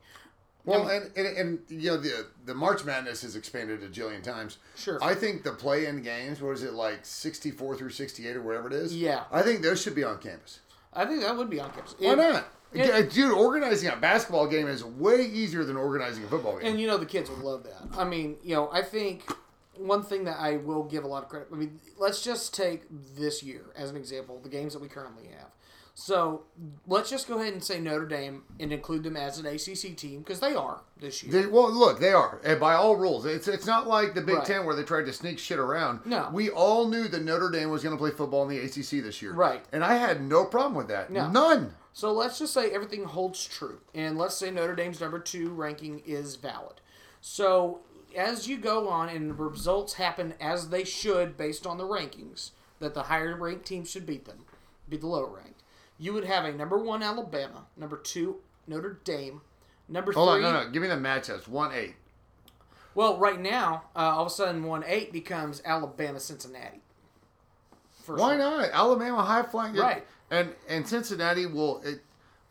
Speaker 2: Well, and, and, and you know the the March Madness has expanded a jillion times.
Speaker 1: Sure.
Speaker 2: I think the play-in games, what is it like, sixty four through sixty eight or whatever it is?
Speaker 1: Yeah.
Speaker 2: I think those should be on campus.
Speaker 1: I think that would be on campus.
Speaker 2: Why not? Dude, organizing a basketball game is way easier than organizing a football game.
Speaker 1: And you know the kids would love that. I mean, you know, I think one thing that I will give a lot of credit. I mean, let's just take this year as an example, the games that we currently have. So let's just go ahead and say Notre Dame and include them as an ACC team because they are this year.
Speaker 2: They, well, look, they are, and by all rules. It's it's not like the Big
Speaker 1: Right.
Speaker 2: Ten where they tried to sneak shit around.
Speaker 1: No.
Speaker 2: we all knew that Notre Dame was going to play football in the ACC this year.
Speaker 1: Right.
Speaker 2: and I had no problem with that.
Speaker 1: No.
Speaker 2: None.
Speaker 1: So let's just say everything holds true, and let's say Notre Dame's number two ranking is valid. So as you go on and the results happen as they should based on the rankings, that the higher ranked team should beat them, beat the lower ranked. You would have a number one Alabama, number two Notre Dame, number
Speaker 2: Hold
Speaker 1: three.
Speaker 2: on, no, no. Give me the matchups. One eight.
Speaker 1: Well, right now, uh, all of a sudden, one eight becomes Alabama Cincinnati.
Speaker 2: Why not? Alabama high flying.
Speaker 1: Right.
Speaker 2: And and Cincinnati will. It,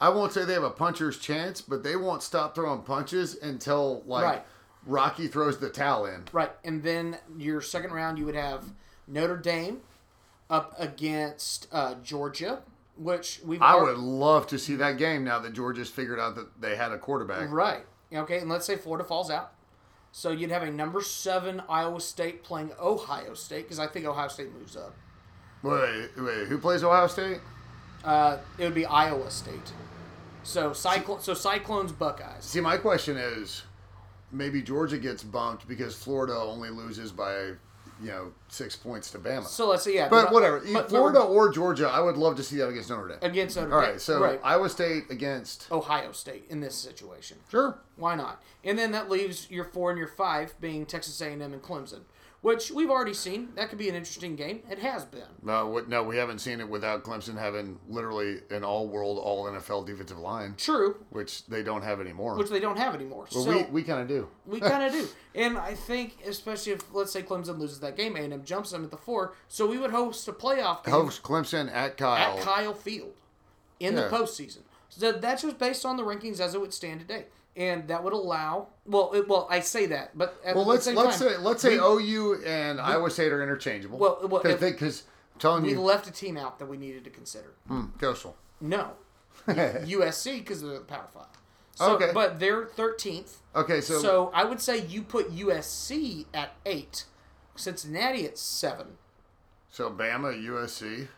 Speaker 2: I won't say they have a puncher's chance, but they won't stop throwing punches until like
Speaker 1: Right.
Speaker 2: Rocky throws the towel in.
Speaker 1: Right, and then your second round, you would have Notre Dame up against uh, Georgia, which we've
Speaker 2: I
Speaker 1: al-
Speaker 2: would love to see that game now that Georgia's figured out that they had a quarterback.
Speaker 1: right. Okay, and let's say Florida falls out, so you'd have a number seven Iowa State playing Ohio State because I think Ohio State moves up.
Speaker 2: Wait, wait, who plays Ohio State?
Speaker 1: Uh, it would be Iowa State. So Cyclone, so Cyclones Buckeyes.
Speaker 2: See, my question is, maybe Georgia gets bumped because Florida only loses by, you know, six points to Bama.
Speaker 1: So let's say yeah,
Speaker 2: but
Speaker 1: the-
Speaker 2: whatever,
Speaker 1: but-
Speaker 2: Florida or Georgia, I would love to see that against Notre Dame.
Speaker 1: against Notre
Speaker 2: All
Speaker 1: Dame.
Speaker 2: right, so
Speaker 1: right.
Speaker 2: Iowa State against
Speaker 1: Ohio State in this situation.
Speaker 2: sure.
Speaker 1: Why not? And then that leaves your four and your five being Texas A&M and Clemson, which we've already seen. That could be an interesting game. It has been.
Speaker 2: No, no, we haven't seen it without Clemson having literally an all-world, all-NFL defensive line,
Speaker 1: True,
Speaker 2: which they don't have anymore.
Speaker 1: which they don't have anymore.
Speaker 2: well,
Speaker 1: so
Speaker 2: we, we kind of do.
Speaker 1: we kind of do. And I think, especially if let's say Clemson loses that game, A&M jumps them at the four, so we would host a playoff game
Speaker 2: Host Clemson at Kyle.
Speaker 1: at Kyle Field in
Speaker 2: Yeah.
Speaker 1: the postseason. So that's just based on the rankings as it would stand today. And that would allow. Well, it, well, I say that, but at
Speaker 2: Well,
Speaker 1: the
Speaker 2: let's
Speaker 1: same
Speaker 2: let's
Speaker 1: time,
Speaker 2: say let's say
Speaker 1: we-
Speaker 2: OU and Iowa State are interchangeable.
Speaker 1: Well, well,
Speaker 2: because I'm telling
Speaker 1: we
Speaker 2: you,
Speaker 1: left a team out that we needed to consider.
Speaker 2: hmm, Coastal.
Speaker 1: No, USC because of the Power Five. So,
Speaker 2: Okay.
Speaker 1: but they're thirteenth.
Speaker 2: Okay, so,
Speaker 1: So I would say you put USC at eight, Cincinnati at seven,
Speaker 2: so Bama, USC.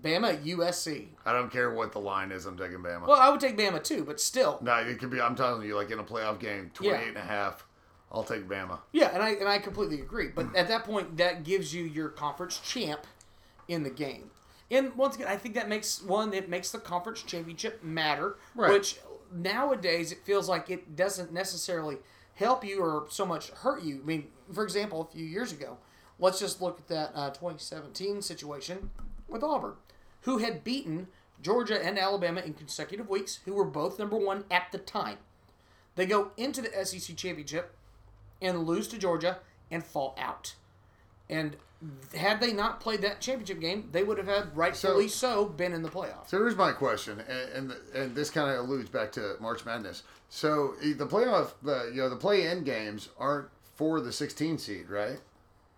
Speaker 1: Bama, USC.
Speaker 2: I don't care what the line is. I'm taking Bama.
Speaker 1: Well, I would take Bama too, but still,
Speaker 2: no, it could be. I'm telling you, like in a playoff game, 28
Speaker 1: Yeah.
Speaker 2: and a half. I'll take Bama.
Speaker 1: yeah, and I and I completely agree. But at that point, that gives you your conference champ in the game. And once again, I think that makes one. It makes the conference championship matter,
Speaker 2: Right.
Speaker 1: which nowadays it feels like it doesn't necessarily help you or so much hurt you. I mean, for example, a few years ago, let's just look at that uh, 2017 situation with Auburn, who had beaten Georgia and Alabama in consecutive weeks, who were both number one at the time. They go into the SEC championship and lose to Georgia and fall out. And had they not played that championship game, they would have had rightfully so, been in the playoffs.
Speaker 2: So here's my question, and and, and this kind of alludes back to March Madness. So the playoff, the you know the play-in games aren't for the 16 seed, right?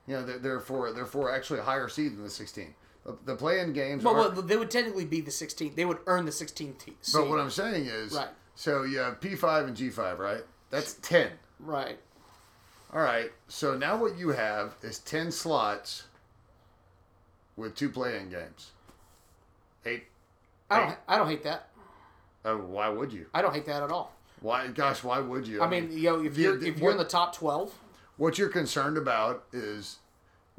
Speaker 2: You know they're, they're for they're for actually a higher seed than the 16. The, play-in games
Speaker 1: But
Speaker 2: aren't.
Speaker 1: well, they would technically be the 16th. They would earn the 16th seed.
Speaker 2: but what I'm saying is,
Speaker 1: Right.
Speaker 2: so you have P5 and G5, right? That's 10.
Speaker 1: right.
Speaker 2: All right. So now what you have is 10 slots with two play-in games. Eight.
Speaker 1: I don't. I don't hate that.
Speaker 2: Oh, why would you?
Speaker 1: I don't hate that at all.
Speaker 2: Why? Gosh, why would you?
Speaker 1: I mean, you know, if you're
Speaker 2: the-
Speaker 1: if you're in the top 12,
Speaker 2: What you're concerned about is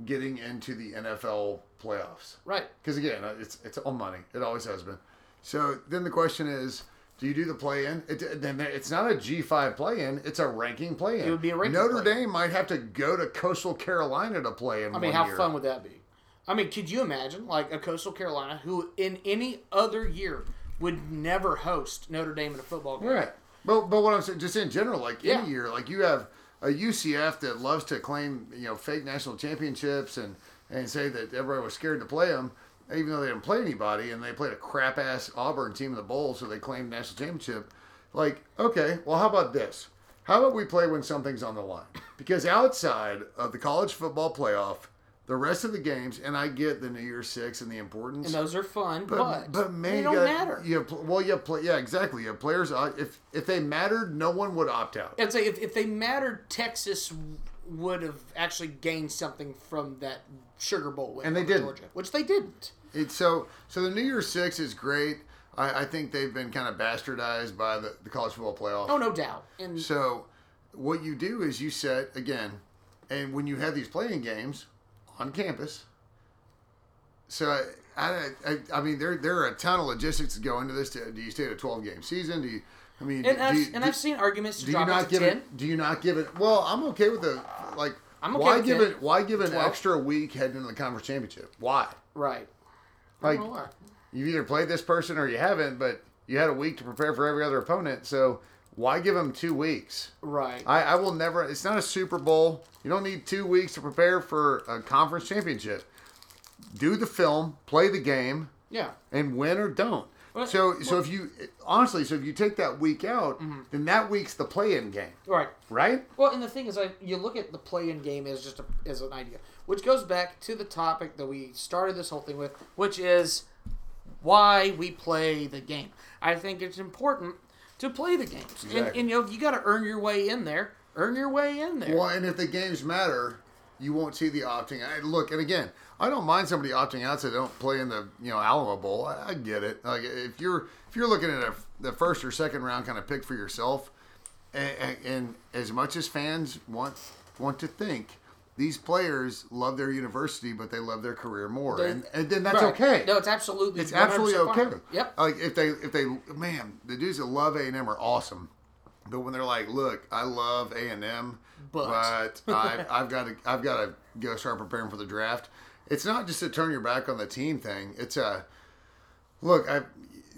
Speaker 2: getting into the NFL playoffs.
Speaker 1: right?
Speaker 2: Because again, uh, it's it's all money. It always has been. So then the question is, do you do the play-in? It, then it's not a G5 play-in. It's a ranking play-in.
Speaker 1: It would be a ranking
Speaker 2: Notre
Speaker 1: play-in.
Speaker 2: Dame might have to go to Coastal Carolina to play in.
Speaker 1: I mean, how
Speaker 2: year.
Speaker 1: fun would that be? I mean, could you imagine like a Coastal Carolina who in any other year would never host Notre Dame in a football game?
Speaker 2: Right. But but what I'm saying, just in general, like
Speaker 1: Yeah.
Speaker 2: any year, like you have a UCF that loves to claim you know fake national championships and and say that everybody was scared to play them, even though they didn't play anybody and they played a crap ass Auburn team in the bowl, so they claimed national championship. Like okay, well how about this? How about we play when something's on the line? Because outside of the college football playoff, the rest of the games, and I get the New Year's Six and the importance.
Speaker 1: And those are fun, but,
Speaker 2: But, but man,
Speaker 1: they
Speaker 2: you
Speaker 1: don't
Speaker 2: got-
Speaker 1: matter.
Speaker 2: You have, well, you have play, yeah, exactly. You have players. uh, If if they mattered, no one would opt out.
Speaker 1: I'd say if, if they mattered, Texas would have actually gained something from that Sugar Bowl win
Speaker 2: And they didn't.
Speaker 1: Georgia, which they didn't.
Speaker 2: It's so so. The New Year's Six is great. I, I think they've been kind of bastardized by the, the college football playoff.
Speaker 1: Oh, no doubt. And
Speaker 2: So what you do is you set again, and when you have these playing games on campus. So I, I, I, I mean, there there are a ton of logistics that go into this. Do you stay at a twelve game season? Do you? I mean,
Speaker 1: and,
Speaker 2: do,
Speaker 1: I've,
Speaker 2: you-
Speaker 1: and
Speaker 2: do-
Speaker 1: I've seen arguments to
Speaker 2: Do you not
Speaker 1: it to
Speaker 2: give
Speaker 1: ten.
Speaker 2: it? Do you not give it? Well, I'm okay with the like.
Speaker 1: I'm okay
Speaker 2: why
Speaker 1: with
Speaker 2: give
Speaker 1: 10.
Speaker 2: it? Why give an extra week heading into the conference championship? Why?
Speaker 1: Right.
Speaker 2: Like
Speaker 1: I don't know why.
Speaker 2: you've either played this person or you haven't, but you had a week to prepare for every other opponent. So why give them two weeks?
Speaker 1: Right.
Speaker 2: I, I will never. It's not a Super Bowl. You don't need two weeks to prepare for a conference championship. Do the film, play the game,
Speaker 1: yeah.
Speaker 2: and win or don't.
Speaker 1: Well,
Speaker 2: so so if you honestly, so if you take that week out,
Speaker 1: Mm-hmm.
Speaker 2: then that week's the play-in game,
Speaker 1: Right.
Speaker 2: right?
Speaker 1: Well, and the thing is, I you look at the play-in game as just a, as an idea, which goes back to the topic that we started this whole thing with, which is why we play the game. I think it's important to play the games, and,
Speaker 2: Exactly.
Speaker 1: and you know you got to earn your way in there. Earn your way in there.
Speaker 2: Well, and if the games matter, you won't see the opting. I, look, and again, I don't mind somebody opting out so they don't play in the you know Alamo Bowl. I, I get it. Like if you're if you're looking at a, the first or second round kind of pick for yourself, and, and as much as fans want want to think. These players love their university, but they love their career more, and, and then that's
Speaker 1: Right.
Speaker 2: okay.
Speaker 1: No, it's absolutely.
Speaker 2: It's absolutely okay.
Speaker 1: fine. Yep.
Speaker 2: Like if they if they man, the dudes that love A and M are awesome, but when they're like, look, I love A and M,
Speaker 1: But-
Speaker 2: but I, I've got to I've got to go start preparing for the draft. It's not just to turn your back on the team thing. It's a look. I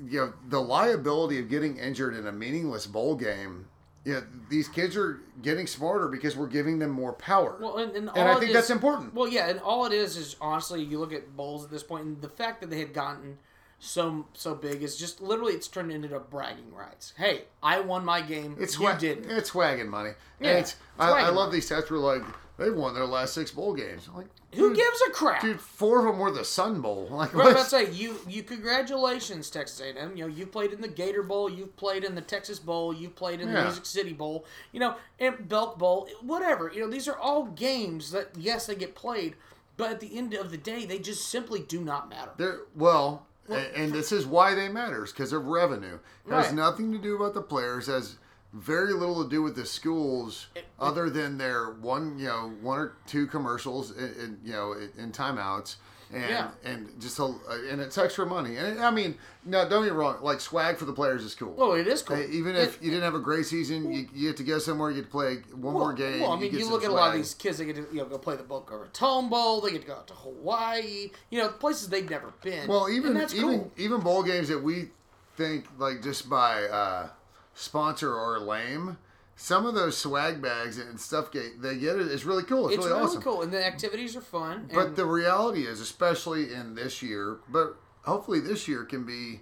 Speaker 2: you know the liability of getting injured in a meaningless bowl game. Yeah, these kids are getting smarter because we're giving them more power.
Speaker 1: Well, and, and,
Speaker 2: and I think
Speaker 1: is-
Speaker 2: that's important.
Speaker 1: Well, yeah, and all it is is honestly, you look at bowls at this point, and the fact that they had gotten so so big is just literally it's turned into a bragging rights. Hey, I won my game.
Speaker 2: It's
Speaker 1: you
Speaker 2: swag,
Speaker 1: did.
Speaker 2: It's swagging money.
Speaker 1: Yeah,
Speaker 2: and it's,
Speaker 1: it's
Speaker 2: I, I
Speaker 1: wagging
Speaker 2: love these stats. Where like they've won their last six bowl games. I'm like,
Speaker 1: Who gives a crap?
Speaker 2: Dude, four of them were the Sun Bowl. Like,
Speaker 1: Right, about to say you you congratulations Texas A&M. You know you played in the Gator Bowl, you've played in the Texas Bowl, you've played in the Music City Bowl, you know, and Belk Bowl, whatever. You know these are all games that yes they get played, but at the end of the day they just simply do not matter.
Speaker 2: They're well, and this is why they matters because of revenue. It has
Speaker 1: Right.
Speaker 2: nothing to do about the players. Has very little to do with the schools,
Speaker 1: It-
Speaker 2: other than their one, you know, one or two commercials, in you know, in, timeouts, and
Speaker 1: Yeah.
Speaker 2: and just a, and it's extra money. And I mean, no, don't get me wrong. Like swag for the players is cool.
Speaker 1: Well, it is cool.
Speaker 2: Even if you didn't have a great season, you, you get to go somewhere, you get to play one more game.
Speaker 1: Well, I mean,
Speaker 2: get
Speaker 1: you, look at a lot of these kids. They get to you know go play the Boca Raton Bowl. They get to go out to Hawaii. You know, places they've never been.
Speaker 2: Well, even
Speaker 1: and that's
Speaker 2: even
Speaker 1: cool.
Speaker 2: even bowl games that we think like just by uh, sponsor or lame, some of those swag bags and stuff get they get it. it is really cool. It's,
Speaker 1: It's
Speaker 2: really,
Speaker 1: really
Speaker 2: awesome.
Speaker 1: cool, and the activities are fun.
Speaker 2: But the reality is, especially in this year, but hopefully this year can be,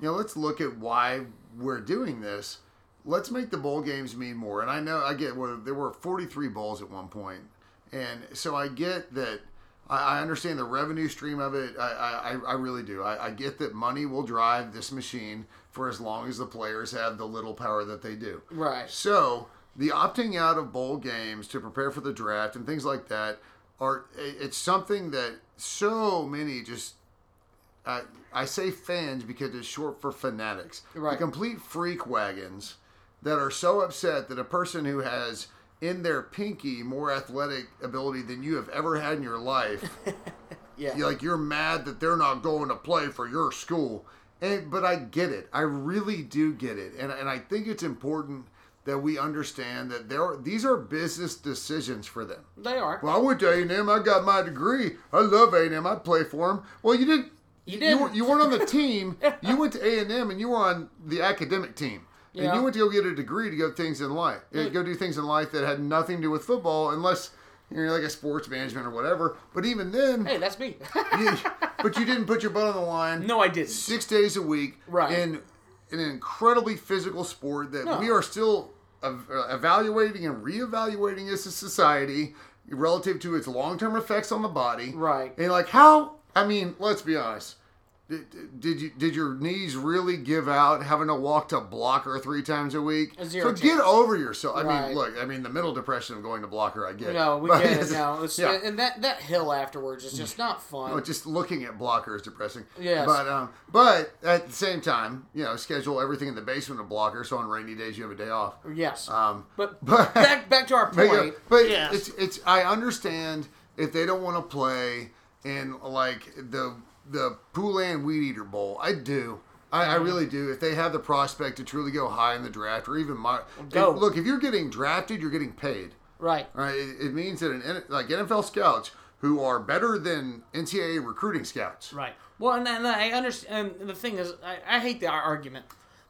Speaker 2: you know, let's look at why we're doing this. Let's make the bowl games mean more. And I know I get well, there were 43 bowls at one point, and so I get that. I I understand the revenue stream of it. I, I, I really do. I, I get that money will drive this machine for as long as the players have the little power that they do.
Speaker 1: right.
Speaker 2: So the opting out of bowl games to prepare for the draft and things like that are it's something that so many just uh, I say fans because it's short for fanatics.
Speaker 1: Right.
Speaker 2: The complete freak wagons that are so upset that a person who has in their pinky more athletic ability than you have ever had in your life.
Speaker 1: Yeah.
Speaker 2: you're like you're mad that they're not going to play for your school. And but i get it. I really do get it. And, and i think it's important that we understand that there are, these are business decisions for them.
Speaker 1: They are.
Speaker 2: well i went to a&m i got my degree. I love a&m i play for them well you didn't
Speaker 1: You
Speaker 2: you,
Speaker 1: didn't.
Speaker 2: were, you weren't on the team. You went to a&m and you were on the academic team and
Speaker 1: Yeah.
Speaker 2: you went to go get a degree to go things in life uh, go do things in life that had nothing to do with football unless you're like a sports management or whatever but even then
Speaker 1: hey, that's me.
Speaker 2: you, but you didn't put your butt on the line
Speaker 1: no, I didn't.
Speaker 2: six days a week
Speaker 1: Right.
Speaker 2: in, in an incredibly physical sport that
Speaker 1: No.
Speaker 2: we are still uh, evaluating and reevaluating as a society relative to its long-term effects on the body.
Speaker 1: Right.
Speaker 2: And like how? I mean, let's be honest. Did, did you did your knees really give out having to walk to blocker three times a week?
Speaker 1: Zero
Speaker 2: so get over yourself. I
Speaker 1: Right.
Speaker 2: mean, look. I mean, the middle depression of going to blocker, I get.
Speaker 1: No, we
Speaker 2: But
Speaker 1: get it now.
Speaker 2: Yeah.
Speaker 1: And that, that hill afterwards is just not fun.
Speaker 2: Well, just looking at blocker is depressing.
Speaker 1: Yes.
Speaker 2: But um, but at the same time, you know, schedule everything in the basement of blocker, so on rainy days you have a day off.
Speaker 1: yes.
Speaker 2: Um,
Speaker 1: but
Speaker 2: but
Speaker 1: back back to our
Speaker 2: but,
Speaker 1: point.
Speaker 2: but
Speaker 1: yes.
Speaker 2: it's it's I understand if they don't want to play in like the the Poulan Weed Eater Bowl. I do. I, I mm. really do. If they have the prospect to truly go high in the draft, or even my
Speaker 1: Go.
Speaker 2: if- look, if you're getting drafted, you're getting paid.
Speaker 1: right.
Speaker 2: All right, it, it means that an like NFL scouts who are better than NCAA recruiting scouts.
Speaker 1: Right. Well, and, and I understand. And the thing is, I, I hate the argument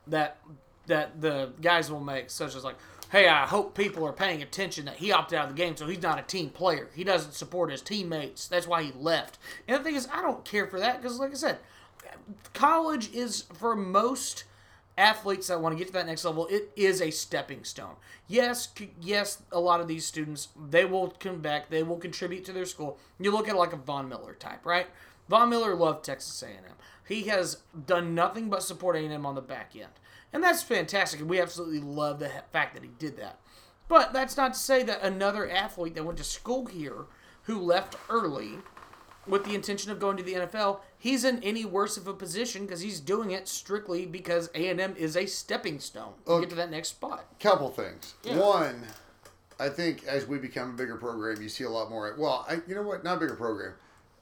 Speaker 1: that that the guys will make, such as like, "Hey, I hope people are paying attention that he opted out of the game, so he's not a team player. He doesn't support his teammates. That's why he left." And the thing is, I don't care for that because, like I said, college is for most athletes that want to get to that next level it is a stepping stone yes yes a lot of these students they will come back they will contribute to their school you look at like a von miller type right von miller loved texas a&m he has done nothing but support a&m on the back end and that's fantastic and we absolutely love the fact that he did that but that's not to say that another athlete that went to school here who left early with the intention of going to the NFL, he's in any worse of a position because he's doing it strictly because A and M is a stepping stone to get to that next spot.
Speaker 2: Couple things.
Speaker 1: Yeah.
Speaker 2: One, I think as we become a bigger program, you see a lot more. Well, I, you know what? Not a bigger program.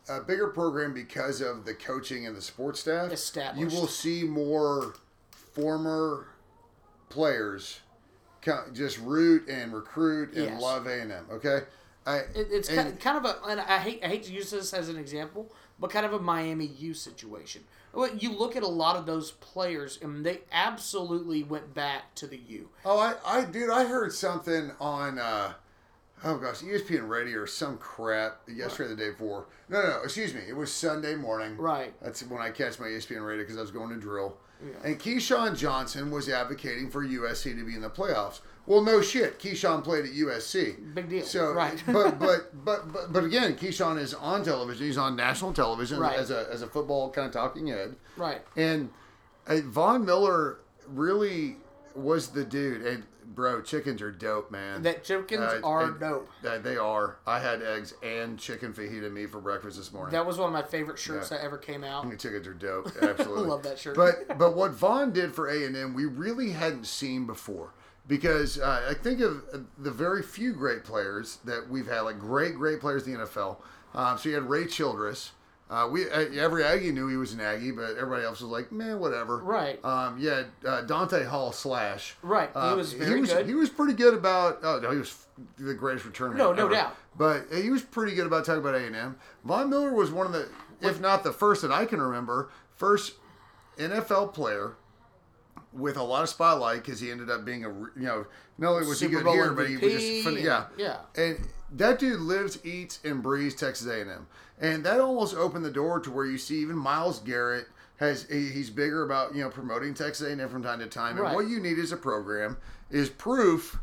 Speaker 2: A bigger program because of the coaching and the sports staff.
Speaker 1: Established.
Speaker 2: You will see more former players just root and recruit and
Speaker 1: Yes.
Speaker 2: love A and M. Okay. I,
Speaker 1: It, it's
Speaker 2: and-
Speaker 1: kind, kind of a, and I hate I hate to use this as an example, but kind of a Miami U situation. Well, You look at a lot of those players, and they absolutely went back to the U.
Speaker 2: Oh, I, I, dude, I heard something on, uh, oh gosh, ESPN Radio or some crap yesterday or the day before. No, no, no, excuse me. It was Sunday morning.
Speaker 1: Right.
Speaker 2: That's when I catch my ESPN Radio because I was going to drill. And Keyshawn Johnson was advocating for USC to be in the playoffs. Well, no shit. Keyshawn played at USC.
Speaker 1: Big deal.
Speaker 2: So,
Speaker 1: Right.
Speaker 2: but, but but but but again, Keyshawn is on television. He's on national television
Speaker 1: Right.
Speaker 2: as a as a football kind of talking head.
Speaker 1: Right.
Speaker 2: And uh, Von Miller really was the dude. And bro, chickens are dope, man.
Speaker 1: That chickens
Speaker 2: Uh,
Speaker 1: are dope.
Speaker 2: uh, they are. I had eggs and chicken fajita meat for breakfast this morning.
Speaker 1: That was one of my favorite shirts
Speaker 2: Yeah.
Speaker 1: that ever came out.
Speaker 2: The chickens are dope. Absolutely.
Speaker 1: Love that shirt.
Speaker 2: But but what Von did for A and M, we really hadn't seen before. Because uh, I think of uh, the very few great players that we've had, like great great players in the NFL. Um, so you had Ray Childress. Uh, we uh, every Aggie knew he was an Aggie, but everybody else was like, man, whatever.
Speaker 1: Right.
Speaker 2: Um, yeah, uh, Dante Hall slash.
Speaker 1: Right. He
Speaker 2: Uh,
Speaker 1: was very
Speaker 2: was,
Speaker 1: good.
Speaker 2: He was pretty good about. Oh no, he was the greatest returner.
Speaker 1: No, no
Speaker 2: ever.
Speaker 1: doubt.
Speaker 2: But he was pretty good about talking about A and M. Von Miller was one of the, if not the first that I can remember, first NFL player with a lot of spotlight because he ended up being a you know not only was
Speaker 1: Super
Speaker 2: he good
Speaker 1: Bowl
Speaker 2: here, but he was just yeah
Speaker 1: yeah.
Speaker 2: and that dude lives, eats, and breathes Texas A&M, and that almost opened the door to where you see even Myles Garrett has he's bigger about you know promoting Texas A&M from time to time, and what you need as a program is proof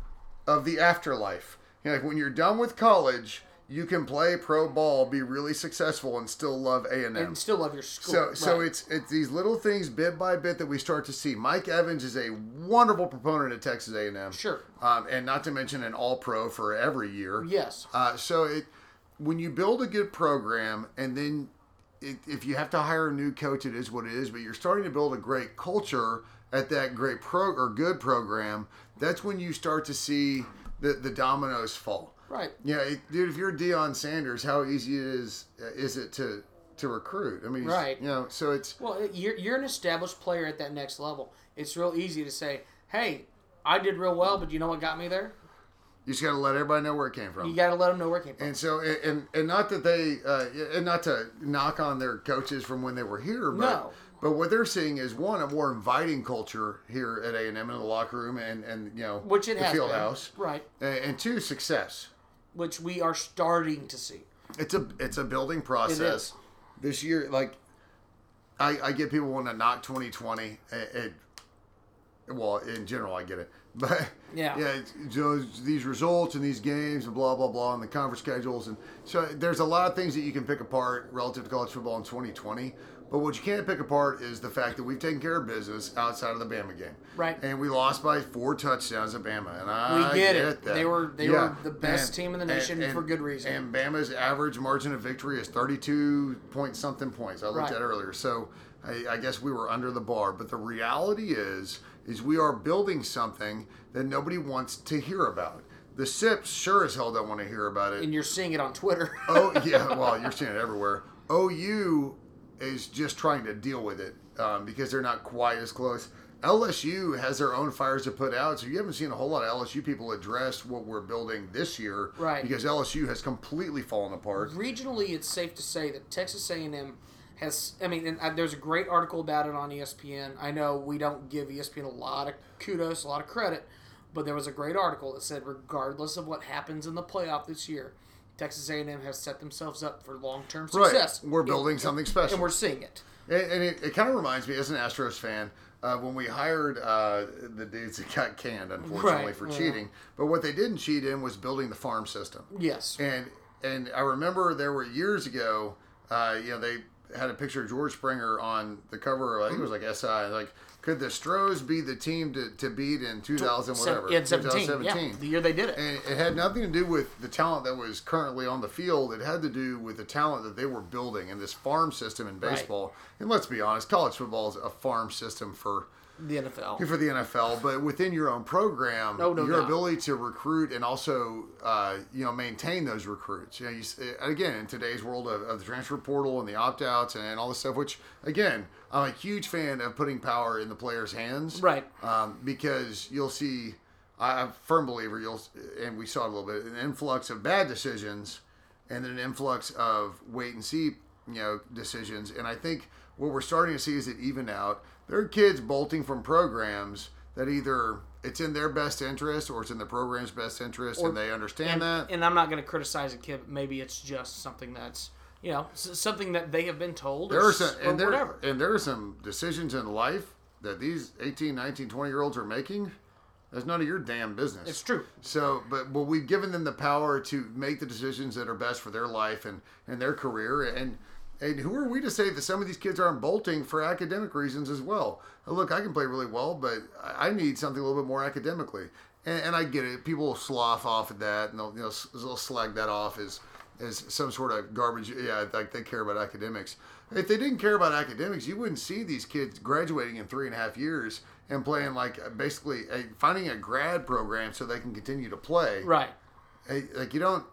Speaker 2: of the afterlife. You know, like when you're done with college, you can play pro ball, be really successful, and still love A&M.
Speaker 1: and still love your school.
Speaker 2: So, so it's it's these little things bit by bit that we start to see. Mike Evans is a wonderful proponent of Texas A&M.
Speaker 1: Sure.
Speaker 2: Um, and not to mention an All Pro for every year.
Speaker 1: yes.
Speaker 2: Uh, so it when you build a good program and then it, if you have to hire a new coach, it is what it is. But you're starting to build a great culture at that great pro or good program. That's when you start to see the the dominoes fall.
Speaker 1: Right.
Speaker 2: Yeah, it, dude. If you're Deion Sanders, how easy it is is it to to recruit? I mean,
Speaker 1: Right.
Speaker 2: You know, so it's
Speaker 1: Well, you're, you're an established player at that next level. It's real easy to say, hey, I did real well, but you know what got me there?
Speaker 2: you just got to let everybody know where it came from.
Speaker 1: You got to let them know where it came from.
Speaker 2: And so, and- and and not that they, uh, and not to knock on their coaches from when they were here, but
Speaker 1: No.
Speaker 2: but what they're seeing is one a more inviting culture here at A and M in the locker room and and you know
Speaker 1: Which it
Speaker 2: the
Speaker 1: has
Speaker 2: field
Speaker 1: been.
Speaker 2: house,
Speaker 1: Right.
Speaker 2: and, and two success.
Speaker 1: Which we are starting to see.
Speaker 2: It's a it's a building process. This year, like I, I get people want to knock 2020. It, it, eh, eh, well, in general, I get it, but
Speaker 1: Yeah.
Speaker 2: yeah, those- these results and these games and blah blah blah and the conference schedules and so there's a lot of things that you can pick apart relative to college football in 2020. But what you can't pick apart is the fact that we've taken care of business outside of the Bama game,
Speaker 1: Right.
Speaker 2: And we lost by four touchdowns at Bama, and I
Speaker 1: We get it.
Speaker 2: that.
Speaker 1: They were- they were the best team in the nation for good reason.
Speaker 2: And Bama's average margin of victory is 32 point something points. I looked
Speaker 1: Right.
Speaker 2: at it earlier. So I, I guess we were under the bar. But the reality is, is we are building something that nobody wants to hear about. The SIPs sure as hell don't want to hear about it.
Speaker 1: And you're seeing it on Twitter.
Speaker 2: oh yeah, well you're seeing it everywhere. OU is just trying to deal with it um, because they're not quite as close. LSU has their own fires to put out, so you haven't seen a whole lot of LSU people address what we're building this year,
Speaker 1: Right.
Speaker 2: Because LSU has completely fallen apart.
Speaker 1: Regionally, it's safe to say that Texas A&M has. I mean, and uh, there's a great article about it on ESPN. I know we don't give ESPN a lot of kudos, a lot of credit, but there was a great article that said, regardless of what happens in the playoff this year, Texas A&M has set themselves up for long-term success.
Speaker 2: Right.
Speaker 1: success.
Speaker 2: We're building something special.
Speaker 1: and we're seeing it.
Speaker 2: And, and it, it kind of reminds me, as an Astros fan, uh, when we hired uh, the dudes that got canned, unfortunately,
Speaker 1: Right,
Speaker 2: for
Speaker 1: yeah.
Speaker 2: cheating. But what they didn't cheat in was building the farm system.
Speaker 1: Yes.
Speaker 2: And and I remember there were years ago, uh, you know, they had a picture of George Springer on the cover. Of, I think it was like SI. Like, could the Stros be the team to, to beat in 2000 whatever?
Speaker 1: In 17, yeah,
Speaker 2: 2017.
Speaker 1: the year they did it.
Speaker 2: And it had nothing to do with the talent that was currently on the field. It had to do with the talent that they were building in this farm system in baseball. And let's be honest, college football is a farm system for
Speaker 1: the NFL.
Speaker 2: for the NFL, but within your own program,
Speaker 1: Oh, no
Speaker 2: your
Speaker 1: doubt.
Speaker 2: ability to recruit and also, uh, you know, maintain those recruits. You know, you, again, in today's world of, of the transfer portal and the opt outs and, all this stuff, which, again, I'm a huge fan of putting power in the players' hands.
Speaker 1: Right.
Speaker 2: Um, because you'll see, I'm a firm believer, you'll, and we saw it a little bit, an influx of bad decisions and then an influx of wait and see, you know, decisions. And I think what we're starting to see is it even out. There are kids bolting from programs that either it's in their best interest or it's in the program's best interest and they understand
Speaker 1: and,
Speaker 2: that.
Speaker 1: and I'm not going to criticize a kid. Maybe it's just something that's you know something that they have been told
Speaker 2: there
Speaker 1: or,
Speaker 2: are some
Speaker 1: or
Speaker 2: and there,
Speaker 1: whatever.
Speaker 2: and there are some decisions in life that these 18, 19, 20 year olds are making. That's none of your damn business.
Speaker 1: It's true.
Speaker 2: So, but but we've given them the power to make the decisions that are best for their life and and their career. And and who are we to say that some of these kids aren't bolting for academic reasons as well? Look, I can play really well, but I need something a little bit more academically. And, and I get it. People will slough off at that, and they'll you know they'll slag that off as as some sort of garbage. Yeah, like they care about academics. If they didn't care about academics, you wouldn't see these kids graduating in three and a half years and playing like basically a, finding a grad program so they can continue to play.
Speaker 1: Right.
Speaker 2: Like you don't,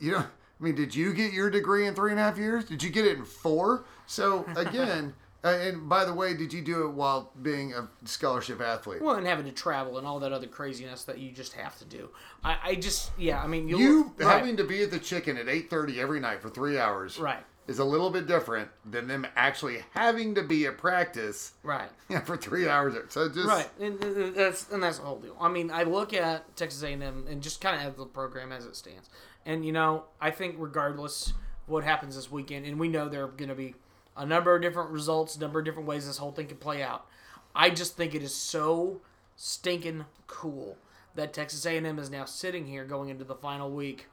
Speaker 2: you don't. I mean, did you get your degree in three and a half years? Did you get it in four? So again, uh, and by the way, did you do it while being a scholarship athlete?
Speaker 1: Well, and having to travel and all that other craziness that you just have to do. I, I just yeah. I mean you
Speaker 2: You
Speaker 1: right,
Speaker 2: having to be at the chicken at eight thirty every night for three hours,
Speaker 1: right
Speaker 2: is a little bit different than them actually having to be at practice
Speaker 1: right.
Speaker 2: for three hours. So just
Speaker 1: Right, and and that's and that's the whole deal. I mean, I look at Texas A&M and just kind of have the program as it stands, and you know, I think regardless what happens this weekend, and we know there are going to be a number of different results, a number of different ways this whole thing can play out. I just think it is so stinking cool that Texas A&M is now sitting here going into the final week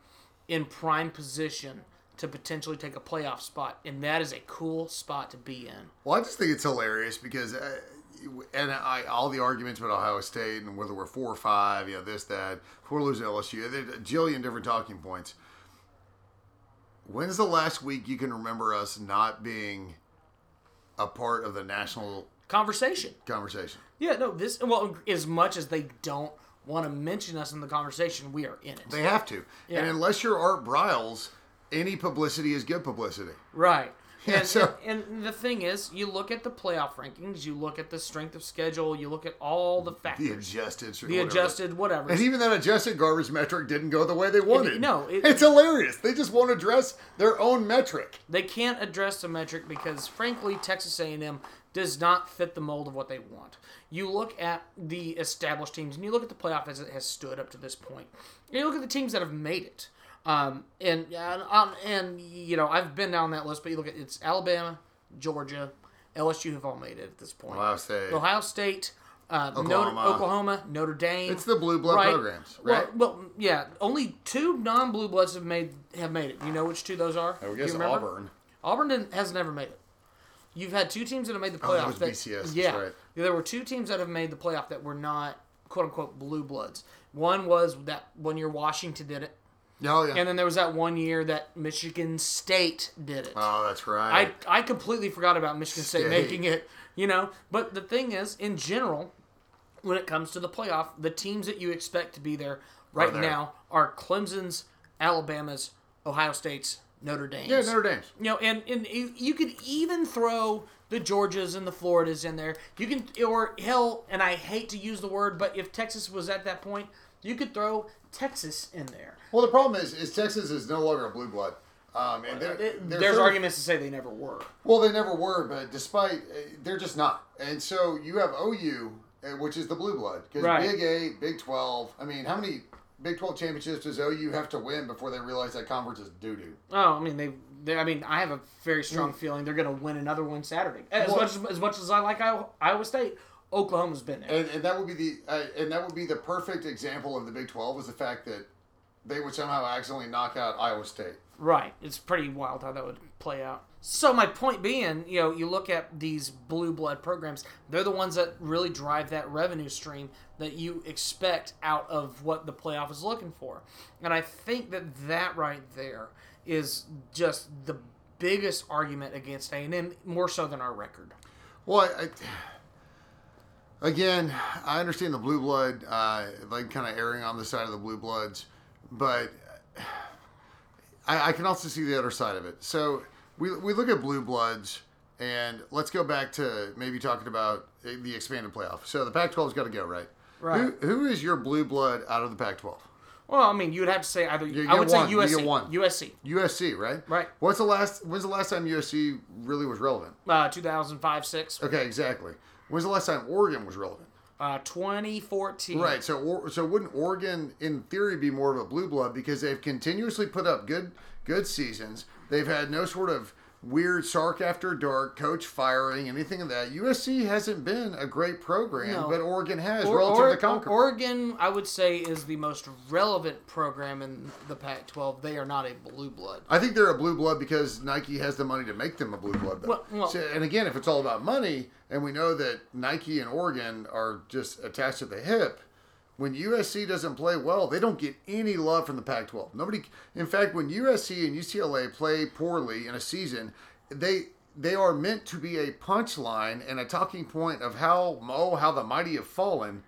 Speaker 1: in prime position to potentially take a playoff spot, and that is a cool spot to be in.
Speaker 2: Well, I just think it's hilarious because, uh, and I all the arguments about Ohio State and whether we're four or five, you know, this that, we're losing LSU, there's a jillion different talking points. When's the last week you can remember us not being a part of the national
Speaker 1: Conversation.
Speaker 2: conversation?
Speaker 1: Yeah, no, this well, as much as they don't want to mention us in the conversation, we are in it.
Speaker 2: They have to, and unless you're Art Briles, any publicity is good publicity.
Speaker 1: right.
Speaker 2: Yeah,
Speaker 1: and,
Speaker 2: so-
Speaker 1: and, and the thing is, you look at the playoff rankings, you look at the strength of schedule, you look at all the factors,
Speaker 2: The adjusted,
Speaker 1: the adjusted, whatever.
Speaker 2: And even that adjusted garbage metric didn't go the way they wanted.
Speaker 1: no, it-
Speaker 2: it's hilarious. They just won't address their own metric.
Speaker 1: they can't address the metric because, frankly, Texas A&M does not fit the mold of what they want. You look at the established teams, and you look at the playoff as it has stood up to this point. You look at the teams that have made it. Um, and and, um, and you know I've been down that list, but you look at it's Alabama, Georgia, LSU have all made it at this point.
Speaker 2: Ohio State.
Speaker 1: Ohio State, uh, Notre,
Speaker 2: Oklahoma.
Speaker 1: Oklahoma, Notre Dame.
Speaker 2: It's the blue blood
Speaker 1: right?
Speaker 2: programs, right?
Speaker 1: Well, well, yeah. Only two non-blue bloods have made have made it. You know which two those are?
Speaker 2: I guess? Auburn.
Speaker 1: Auburn didn't, has never made it. You've had two teams that have made the playoff.
Speaker 2: Oh, that was BCS, that's
Speaker 1: Yeah,
Speaker 2: right.
Speaker 1: there were two teams that have made the playoff that were not quote unquote blue bloods. One was that one year Washington did it,
Speaker 2: Oh yeah.
Speaker 1: and then there was that one year that Michigan State did it.
Speaker 2: oh, that's right.
Speaker 1: I I completely forgot about Michigan State,
Speaker 2: State.
Speaker 1: making it. You know, but the thing is, in general, when it comes to the playoff, the teams that you expect to be there right
Speaker 2: there.
Speaker 1: now are Clemson's, Alabama's, Ohio State's, Notre Dame's.
Speaker 2: yeah, Notre Dame's.
Speaker 1: You know, and, and you could even throw the Georgias and the Floridas in there. You can, or hell, and I hate to use the word, but if Texas was at that point, you could throw Texas in there.
Speaker 2: Well, the problem is, is Texas is no longer a blue blood. Um, and they're, they're
Speaker 1: there's arguments to say they never were.
Speaker 2: Well, they never were, but despite uh, they're just not. And so you have OU, uh, which is the blue blood, because
Speaker 1: Right.
Speaker 2: Big Eight, Big Twelve. I mean, how many Big Twelve championships does OU have to win before they realize that conference is doo doo?
Speaker 1: Oh, I mean they, they. I mean, I have a very strong feeling they're going to win another one Saturday. As
Speaker 2: Well-
Speaker 1: much as, as much as I like Iowa, Iowa State, Oklahoma's been there.
Speaker 2: And, and that would be the uh, and that would be the perfect example of the Big Twelve is the fact that they would somehow accidentally knock out Iowa State.
Speaker 1: Right. It's pretty wild how that would play out. So my point being, you know, you look at these blue blood programs, they're the ones that really drive that revenue stream that you expect out of what the playoff is looking for. And I think that that right there is just the biggest argument against A&M more so than our record.
Speaker 2: Well, I, I, again, I understand the blue blood, uh, like kind of erring on the side of the blue bloods, but I, I can also see the other side of it. So we, we look at blue bloods, and let's go back to maybe talking about the expanded playoff. So the Pac-12's got to go, right?
Speaker 1: Right.
Speaker 2: Who, who is your blue blood out of the Pac-12?
Speaker 1: Well, I mean, you would have to say either
Speaker 2: You
Speaker 1: I would
Speaker 2: one.
Speaker 1: say USC.
Speaker 2: one.
Speaker 1: USC.
Speaker 2: USC, right?
Speaker 1: Right.
Speaker 2: What's the last? When's the last time USC really was relevant?
Speaker 1: Uh, 2005 6.
Speaker 2: Okay, exactly. When's the last time Oregon was relevant?
Speaker 1: Uh, 2014.
Speaker 2: Right. So, or, so wouldn't Oregon, in theory, be more of a blue blood because they've continuously put up good, good seasons. They've had no sort of weird Sark after dark, coach firing, anything of that. USC hasn't been a great program,
Speaker 1: No.
Speaker 2: but Oregon has
Speaker 1: Or-
Speaker 2: relative
Speaker 1: or-
Speaker 2: to Concord.
Speaker 1: Oregon, I would say, is the most relevant program in the Pac-12. They are not a blue blood.
Speaker 2: I think they're a blue blood because Nike has the money to make them a blue blood.
Speaker 1: Well- well-
Speaker 2: So- and again, if it's all about money, and we know that Nike and Oregon are just attached to the hip, when USC doesn't play well, they don't get any love from the Pac-12. Nobody. In fact, when USC and UCLA play poorly in a season, they they are meant to be a punchline and a talking point of how oh how the mighty have fallen.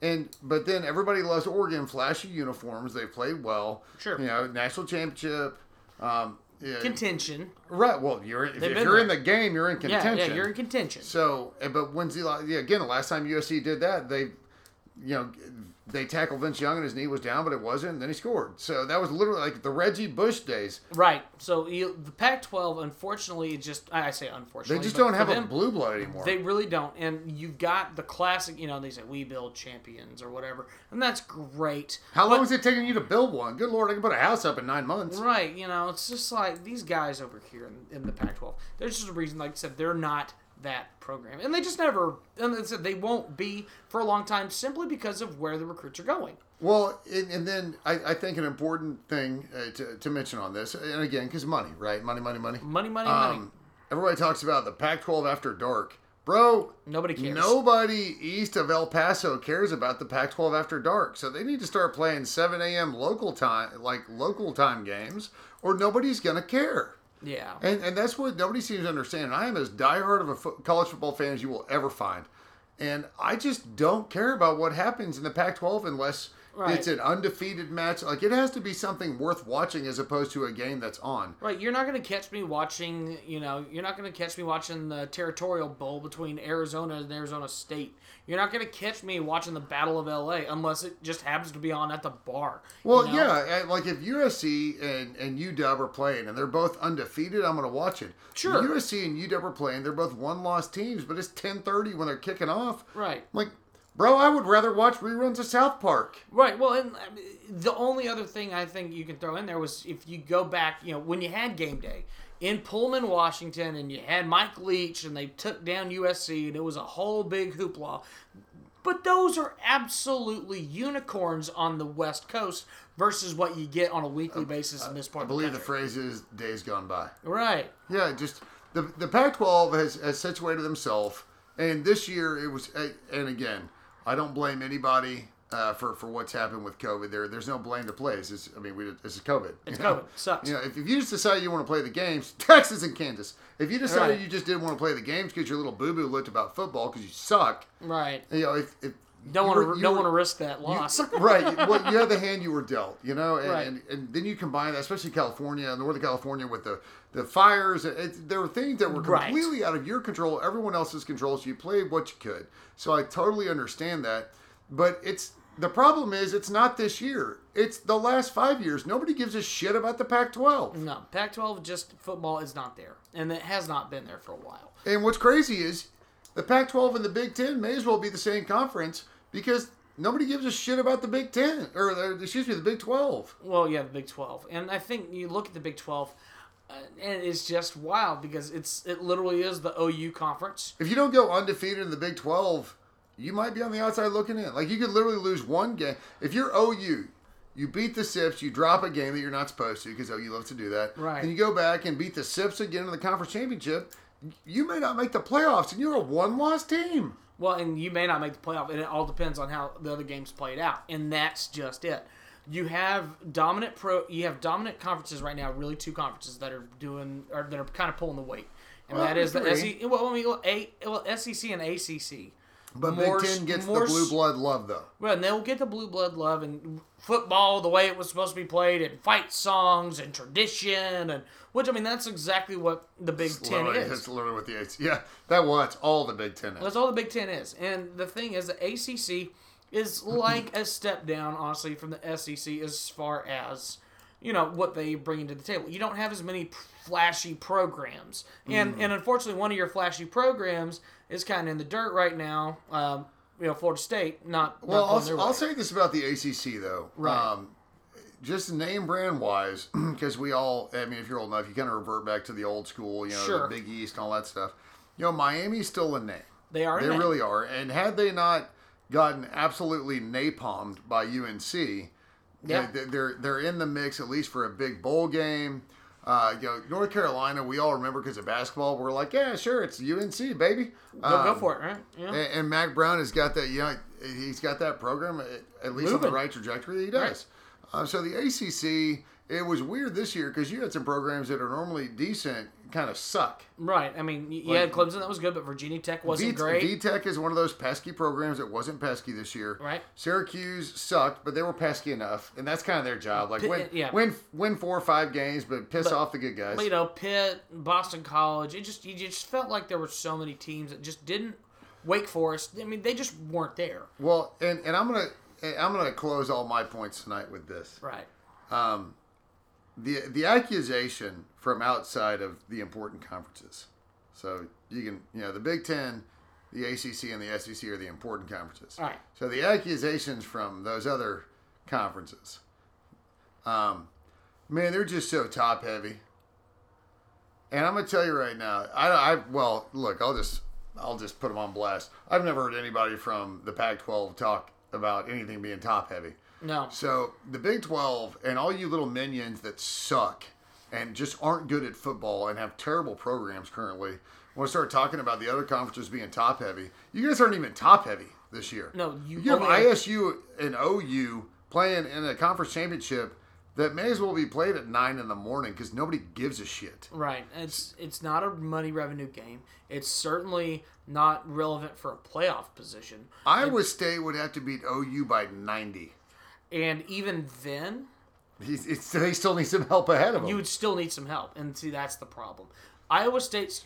Speaker 2: And but then everybody loves Oregon, flashy uniforms. They played well.
Speaker 1: Sure.
Speaker 2: You know, national championship. Um, yeah,
Speaker 1: Contention.
Speaker 2: Right. Well, you're if, if you're in the game, you're in contention.
Speaker 1: yeah, yeah, you're in contention.
Speaker 2: So, eh, but when's the yeah again the last time USC did that they, you know, they tackled Vince Young and his knee was down, but it wasn't. And then he scored. So that was literally like the Reggie Bush days.
Speaker 1: Right. So you, the Pac-12, unfortunately, just I say unfortunately,
Speaker 2: They just don't have a blue blood anymore.
Speaker 1: They really don't. And you've got the classic, you know, they say we build champions or whatever, and that's great.
Speaker 2: How
Speaker 1: But-
Speaker 2: long is it taking you to build one? Good lord, I can put a house up in nine months.
Speaker 1: Right, you know, it's just like these guys over here in, in the Pac-12. There's just a reason, like I said, they're not that program, and they just never, and they said they won't be for a long time simply because of where the recruits are going.
Speaker 2: Well, and, and then I, I think an important thing uh, to, to mention on this, and again, because money, right? Money, money, money.
Speaker 1: Money, money, money.
Speaker 2: Um, everybody talks about the Pac-12 after dark, bro.
Speaker 1: Nobody cares.
Speaker 2: Nobody east of El Paso cares about the Pac-12 after dark, so they need to start playing 7 a.m. local time, like local time games, or nobody's gonna care.
Speaker 1: Yeah.
Speaker 2: And and that's what nobody seems to understand. And I am as diehard of a fo- college football fan as you will ever find, and I just don't care about what happens in the Pac-12 unless
Speaker 1: Right.
Speaker 2: it's an undefeated match. Like it has to be something worth watching as opposed to a game that's on.
Speaker 1: Right, you're not going to catch me watching, you know, you're not going to catch me watching the territorial bowl between Arizona and Arizona State. You're not going to catch me watching the Battle of LA unless it just happens to be on at the bar. you
Speaker 2: Well,
Speaker 1: know?
Speaker 2: yeah, like if USC and, and UW are playing and they're both undefeated, I'm going to watch it.
Speaker 1: Sure.
Speaker 2: USC and UW are playing; they're both one-loss teams, but it's 10:30 when they're kicking off.
Speaker 1: Right.
Speaker 2: Like, bro, I would rather watch reruns of South Park.
Speaker 1: Right. Well, and the only other thing I think you can throw in there was if you go back, you know, when you had game day in Pullman, Washington, and you had Mike Leach, and they took down USC, and it was a whole big hoopla. But those are absolutely unicorns on the West Coast versus what you get on a weekly uh, basis in this part
Speaker 2: I
Speaker 1: of the
Speaker 2: believe the
Speaker 1: country.
Speaker 2: phrase is "days gone by."
Speaker 1: Right.
Speaker 2: Yeah, just the the Pac-12 has has situated themselves, and this year it was. And again, I don't blame anybody uh, for for what's happened with COVID. There, there's no blame to place. It's, I mean, we, this is COVID.
Speaker 1: It's
Speaker 2: you know?
Speaker 1: COVID. Sucks.
Speaker 2: You know, if, if you just decide you want to play the games, Texas and Kansas. If you decided
Speaker 1: Right.
Speaker 2: you just didn't want to play the games because your little boo boo looked about football because you suck,
Speaker 1: Right.
Speaker 2: you know, if, if
Speaker 1: Don't
Speaker 2: you
Speaker 1: want to don't want to risk that loss.
Speaker 2: right. Well, you have the hand you were dealt, you know, and,
Speaker 1: Right.
Speaker 2: and, and then you combine that, especially California, Northern California, with the the fires. It, there were things that were
Speaker 1: Right.
Speaker 2: completely out of your control, everyone else's control. So you played what you could. So I totally understand that, but it's the problem is it's not this year. It's the last five years. Nobody gives a shit about the Pac-12.
Speaker 1: no, Pac-12 just football is not there, and it has not been there for a while.
Speaker 2: And what's crazy is the Pac-12 and the Big Ten may as well be the same conference because nobody gives a shit about the Big Ten or excuse me, the Big 12.
Speaker 1: Well, yeah, the Big Twelve, and I think you look at the Big Twelve, uh, and it's just wild because it's it literally is the OU conference.
Speaker 2: If you don't go undefeated in the Big 12, you might be on the outside looking in. Like you could literally lose one game. If you're OU, you beat the Sips, you drop a game that you're not supposed to because OU loves to do that.
Speaker 1: Right.
Speaker 2: And you go back and beat the Sips again in the conference championship. You may not make the playoffs, and you're a one-loss team.
Speaker 1: Well, and you may not make the playoff, and it all depends on how the other games played out, and that's just it. You have dominant pro. You have dominant conferences right now. Really, two conferences that are doing or that are kind of pulling the weight, and
Speaker 2: Well,
Speaker 1: that is the. SEC. Well, I mean, well, a, well, SEC and ACC.
Speaker 2: But
Speaker 1: More
Speaker 2: Big Ten gets
Speaker 1: more
Speaker 2: the blue blood love, though.
Speaker 1: Well, and they'll get the blue blood love and football the way it was supposed to be played, and fight songs and tradition, and which I mean that's exactly what the Big Ten is.
Speaker 2: That's literally what the AC. Yeah, that that's all the Big Ten is.
Speaker 1: That's all the Big Ten is. And the thing is, the ACC is like a step down, honestly, from the SEC as far as you know what they bring into the table. You don't have as many flashy programs, and and unfortunately, one of your flashy programs is kind of in the dirt right now. Um, you know Florida State not.
Speaker 2: Well,
Speaker 1: not
Speaker 2: I'll, I'll say this about the ACC though.
Speaker 1: Right.
Speaker 2: Um, just name brand wise, because we all, I mean, if you're old enough, you kind of revert back to the old school, you know,
Speaker 1: Sure.
Speaker 2: the Big East and all that stuff. You know, Miami's still a name.
Speaker 1: they are.
Speaker 2: They really are. And had they not gotten absolutely napalmed by UNC,
Speaker 1: Yeah.
Speaker 2: they- they're they're in the mix at least for a big bowl game. Uh, you know, North Carolina, we all remember because of basketball. We're like, yeah, sure, it's UNC, baby.
Speaker 1: Go, go
Speaker 2: Um,
Speaker 1: for it, right? Yeah.
Speaker 2: and, and Mack Brown has got that, you know, he's got that program at, at least on the right trajectory. He does. Uh, so the ACC, it was weird this year because you had some programs that are normally decent kind of suck.
Speaker 1: Right. I mean, you had Clemson that was good, but Virginia Tech wasn't
Speaker 2: V-
Speaker 1: great.
Speaker 2: VTech is one of those pesky programs that wasn't pesky this year.
Speaker 1: Right.
Speaker 2: Syracuse sucked, but they were pesky enough, and that's kind of their job. Like win,
Speaker 1: yeah.
Speaker 2: win, win four or five games, but piss off the good guys.
Speaker 1: But, you know, Pitt, Boston College. It just you just felt like there were so many teams that just didn't. Wake Forest. I mean, they just weren't there.
Speaker 2: Well, and, and I'm gonna I'm gonna close all my points tonight with this.
Speaker 1: Right.
Speaker 2: Um, the the accusation from outside of the important conferences. So you can you know the Big Ten, the ACC, and the SEC are the important conferences.
Speaker 1: All right.
Speaker 2: So the accusations from those other conferences, um, man, they're just so top heavy. And I'm gonna tell you right now, I, I well look, I'll just I'll just put them on blast. I've never heard anybody from the Pac-12 talk about anything being top heavy.
Speaker 1: No.
Speaker 2: So the Big 12 and all you little minions that suck and just aren't good at football and have terrible programs currently When to start talking about the other conferences being top heavy. You guys aren't even top heavy this year.
Speaker 1: No, you
Speaker 2: You have ISU and OU playing in a conference championship that may as well be played at nine in the morning because nobody gives a shit.
Speaker 1: Right. It's it's not a money revenue game. It's certainly not relevant for a playoff position.
Speaker 2: Iowa State would have to beat OU by 90.
Speaker 1: And even then,
Speaker 2: He's, it's, they still need some help ahead of them.
Speaker 1: you would still need some help. And see, that's the problem. Iowa State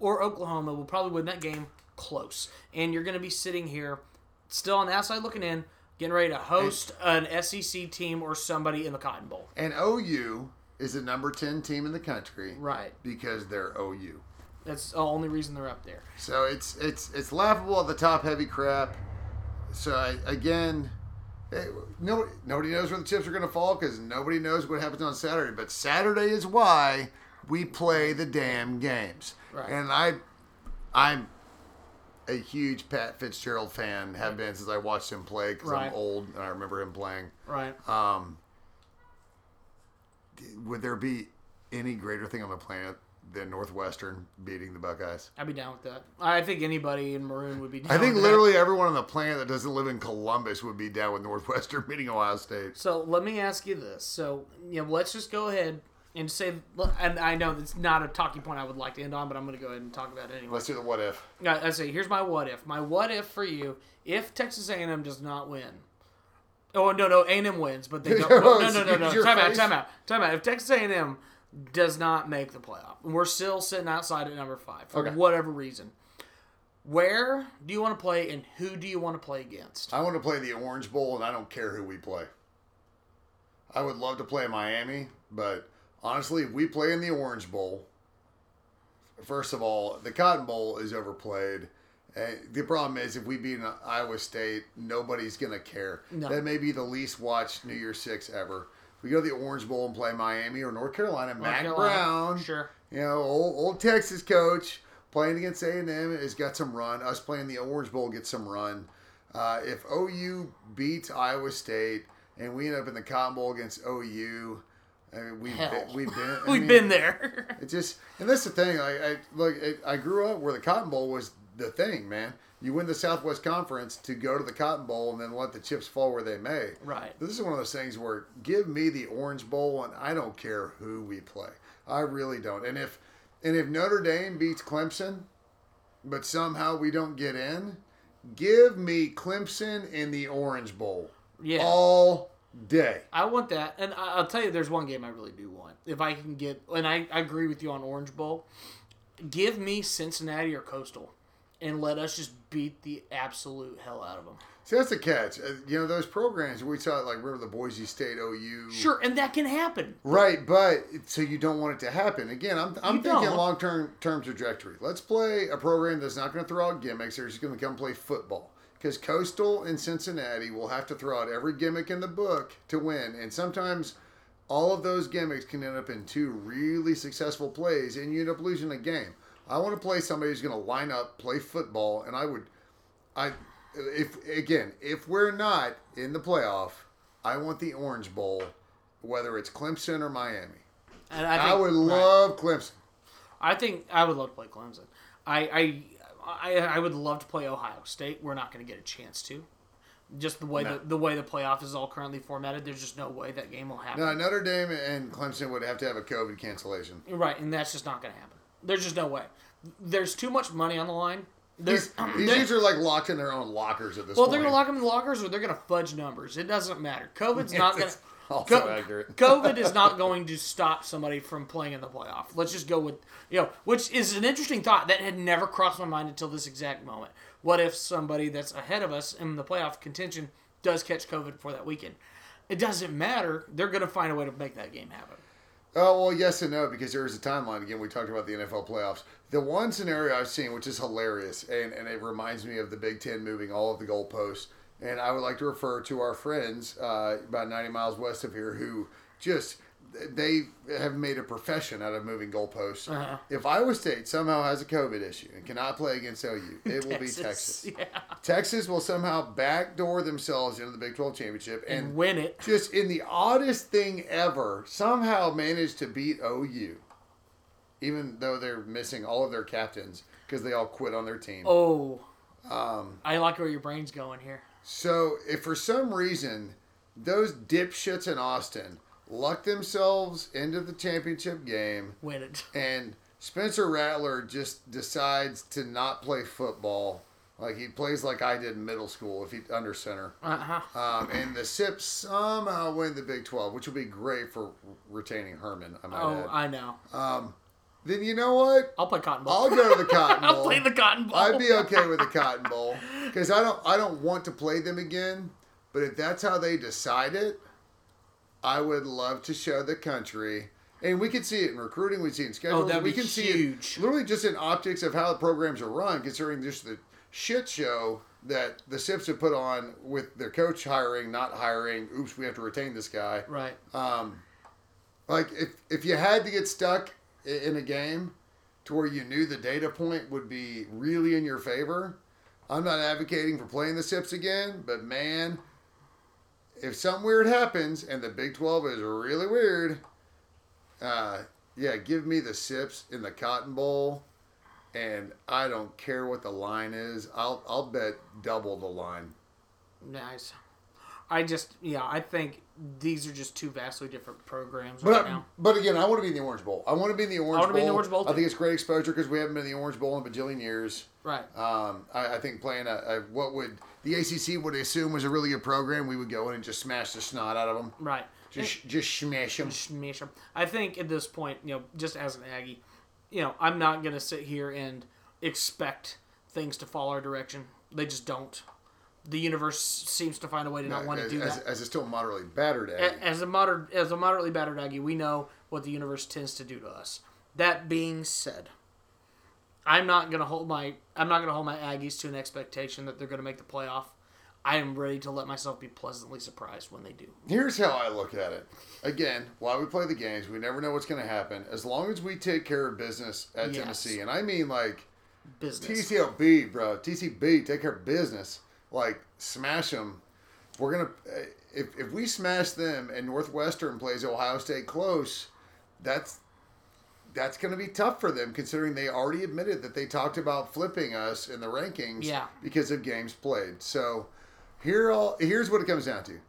Speaker 1: or Oklahoma will probably win that game close. And you're going to be sitting here still on the outside looking in, getting ready to host an SEC team or somebody in the Cotton Bowl.
Speaker 2: and OU is the number 10 team in the country.
Speaker 1: Right.
Speaker 2: because they're OU.
Speaker 1: That's the only reason they're up there.
Speaker 2: So it's it's it's laughable at the top heavy crap. So I, again, eh, no, nobody knows where the chips are going to fall because nobody knows what happens on Saturday. But Saturday is why we play the damn games.
Speaker 1: Right.
Speaker 2: And I, I'm a huge Pat Fitzgerald fan. Have been since I watched him play because
Speaker 1: Right.
Speaker 2: I'm old and I remember him playing.
Speaker 1: Right.
Speaker 2: Um, would there be any greater thing on the planet than Northwestern beating the Buckeyes?
Speaker 1: I'd be down with that. I think anybody in maroon would be down
Speaker 2: I think
Speaker 1: with that.
Speaker 2: literally everyone on the planet that doesn't live in Columbus would be down with Northwestern beating Ohio State.
Speaker 1: So let me ask you this. So you know, let's just go ahead and say, and I know it's not a talking point I would like to end on, but I'm going to go ahead and talk about it anyway.
Speaker 2: Let's do the what if.
Speaker 1: I say, here's my what if. My what if for you: if Texas A&M does not win. Oh no no A&M wins, but they don't. No no no no. no. Time out time out time out. If Texas A&M does not make the playoff, we're still sitting outside at number five for
Speaker 2: Okay.
Speaker 1: whatever reason. Where do you want to play, and who do you want to play against?
Speaker 2: I want to play the Orange Bowl, and I don't care who we play. I would love to play Miami, but honestly, if we play in the Orange Bowl, first of all, the Cotton Bowl is overplayed. And the problem is, if we beat an Iowa State, nobody's going to care.
Speaker 1: No.
Speaker 2: That may be the least watched New Year's Six ever. We go to the Orange Bowl and play Miami or North Carolina, Matt
Speaker 1: Carolina,
Speaker 2: Brown,
Speaker 1: sure.
Speaker 2: you know, old, old Texas coach playing against A and M has got some run. Us playing the Orange Bowl gets some run. Uh, if OU beats Iowa State and we end up in the Cotton Bowl against OU, I mean, we've
Speaker 1: Hell.
Speaker 2: been, we've been I
Speaker 1: We've
Speaker 2: mean,
Speaker 1: been there.
Speaker 2: It just and that's the thing. I, I look. I, I grew up where the Cotton Bowl was the thing, man. You win the Southwest Conference to go to the Cotton Bowl and then let the chips fall where they may.
Speaker 1: Right.
Speaker 2: This is one of those things where give me the Orange Bowl and I don't care who we play. I really don't. And if and if Notre Dame beats Clemson, but somehow we don't get in, give me Clemson in the Orange Bowl
Speaker 1: Yeah.
Speaker 2: all day.
Speaker 1: I want that, and I'll tell you, there's one game I really do want. If I can get, and I, I agree with you on Orange Bowl, give me Cincinnati or Coastal, and let us just beat the absolute hell out of them.
Speaker 2: See, that's the catch. Uh, you know, those programs we saw, like remember the Boise State OU.
Speaker 1: Sure, and that can happen.
Speaker 2: Right, but so you don't want it to happen. Again, I'm, I'm
Speaker 1: You
Speaker 2: thinking long term term trajectory. Let's play a program that's not going to throw out gimmicks. They're just going to come play football. because Coastal and Cincinnati will have to throw out every gimmick in the book to win, and sometimes all of those gimmicks can end up in two really successful plays, and you end up losing a game. I want to play somebody who's going to line up, play football, and I would, I, if again, if we're not in the playoff, I want the Orange Bowl, whether it's Clemson or Miami.
Speaker 1: And
Speaker 2: I,
Speaker 1: I, think,
Speaker 2: would
Speaker 1: right.
Speaker 2: love Clemson.
Speaker 1: I think I would love to play Clemson. I, I I I would love to play Ohio State. We're not going to get a chance to. Just the way
Speaker 2: No.
Speaker 1: the, the way the playoff is all currently formatted, there's just no way that game will happen.
Speaker 2: No, Notre Dame and Clemson would have to have a COVID cancellation.
Speaker 1: Right, and that's just not going to happen. There's just no way. There's too much money on the line. There's,
Speaker 2: These, these dudes are like locked in their own lockers at this
Speaker 1: well,
Speaker 2: point.
Speaker 1: they're going to lock them in the lockers or they're going to fudge numbers. It doesn't matter. COVID's not going to.
Speaker 2: Also
Speaker 1: Co-
Speaker 2: accurate.
Speaker 1: COVID is not going to stop somebody from playing in the playoff. Let's just go with you know, which is an interesting thought that had never crossed my mind until this exact moment. What if somebody that's ahead of us in the playoff contention does catch COVID for that weekend? It doesn't matter. They're going to find a way to make that game happen.
Speaker 2: Oh well, yes and no because there is a timeline. Again, we talked about the NFL playoffs. The one scenario I've seen, which is hilarious, and, and it reminds me of the Big Ten moving all of the goalposts. And I would like to refer to our friends uh, about 90 miles west of here who just they have made a profession out of moving goalposts.
Speaker 1: Uh-huh.
Speaker 2: If Iowa State somehow has a COVID issue and cannot play against OU, it will be Texas.
Speaker 1: Yeah.
Speaker 2: Texas will somehow backdoor themselves into the Big 12 championship and
Speaker 1: And win it.
Speaker 2: just in the oddest thing ever, somehow managed to beat OU, even though they're missing all of their captains because they all quit on their team.
Speaker 1: Oh,
Speaker 2: Um,
Speaker 1: I like where your brain's going here.
Speaker 2: so if for some reason those dipshits in Austin luck themselves into the championship game
Speaker 1: Win it.
Speaker 2: and Spencer Rattler just decides to not play football, like he plays like I did in middle school if he under center.
Speaker 1: Uh huh.
Speaker 2: Um, and the Sips somehow win the Big 12, which will be great for retaining Herman, I might
Speaker 1: Oh,
Speaker 2: add.
Speaker 1: I know.
Speaker 2: Um, then you know what?
Speaker 1: I'll play Cotton Bowl.
Speaker 2: I'll go to the Cotton Bowl.
Speaker 1: I'll play the Cotton Bowl.
Speaker 2: I'd be okay with the Cotton Bowl because I don't I don't want to play them again. But if that's how they decide it, I would love to show the country. And we can see it in recruiting. We see it in schedules.
Speaker 1: Oh, that'd
Speaker 2: we
Speaker 1: be
Speaker 2: can see it literally just in optics of how the programs are run, considering just the shit show that the Sips have put on with their coach hiring, not hiring. Oops, we have to retain this guy.
Speaker 1: Right.
Speaker 2: Um, like if if you had to get stuck in a game to where you knew the data point would be really in your favor, I'm not advocating for playing the Sips again, but man, if something weird happens and the Big 12 is really weird, uh, yeah, give me the Sips in the Cotton Bowl, and I don't care what the line is. I'll I'll bet double the line.
Speaker 1: Nice. I just, yeah, I think these are just two vastly different programs
Speaker 2: But
Speaker 1: right
Speaker 2: I-
Speaker 1: now.
Speaker 2: but again, I want to be in the Orange Bowl. I want to be in the Orange I
Speaker 1: wanna
Speaker 2: Bowl.
Speaker 1: be in the Orange Bowl,
Speaker 2: I think it's great exposure because we haven't been in the Orange Bowl in a bajillion years.
Speaker 1: Right.
Speaker 2: Um, I, I think playing a, a what would the ACC would assume was a really good program, we would go in and just smash the snot out of them,
Speaker 1: Right.
Speaker 2: just just smash them.
Speaker 1: Smash 'em. I think at this point, you know, just as an Aggie, you know, I'm not going to sit here and expect things to fall our direction. They just don't. The universe seems to find a way to not want to do
Speaker 2: as,
Speaker 1: that.
Speaker 2: as a still moderately battered Aggie.
Speaker 1: As a moder- as a moderately battered Aggie, we know what the universe tends to do to us. That being said, I'm not gonna hold my I'm not gonna hold my Aggies to an expectation that they're gonna make the playoff. I am ready to let myself be pleasantly surprised when they do.
Speaker 2: Here's how I look at it. Again, while we play the games, we never know what's going to happen. As long as we take care of business at
Speaker 1: Yes.
Speaker 2: Tennessee, and I mean like
Speaker 1: Business.
Speaker 2: TCLB, bro. TCB, take care of business. Like, smash them. We're going to, if, if we smash them and Northwestern plays Ohio State close, that's that's going to be tough for them considering they already admitted that they talked about flipping us in the rankings
Speaker 1: Yeah.
Speaker 2: because of games played. So here all here's what it comes down to.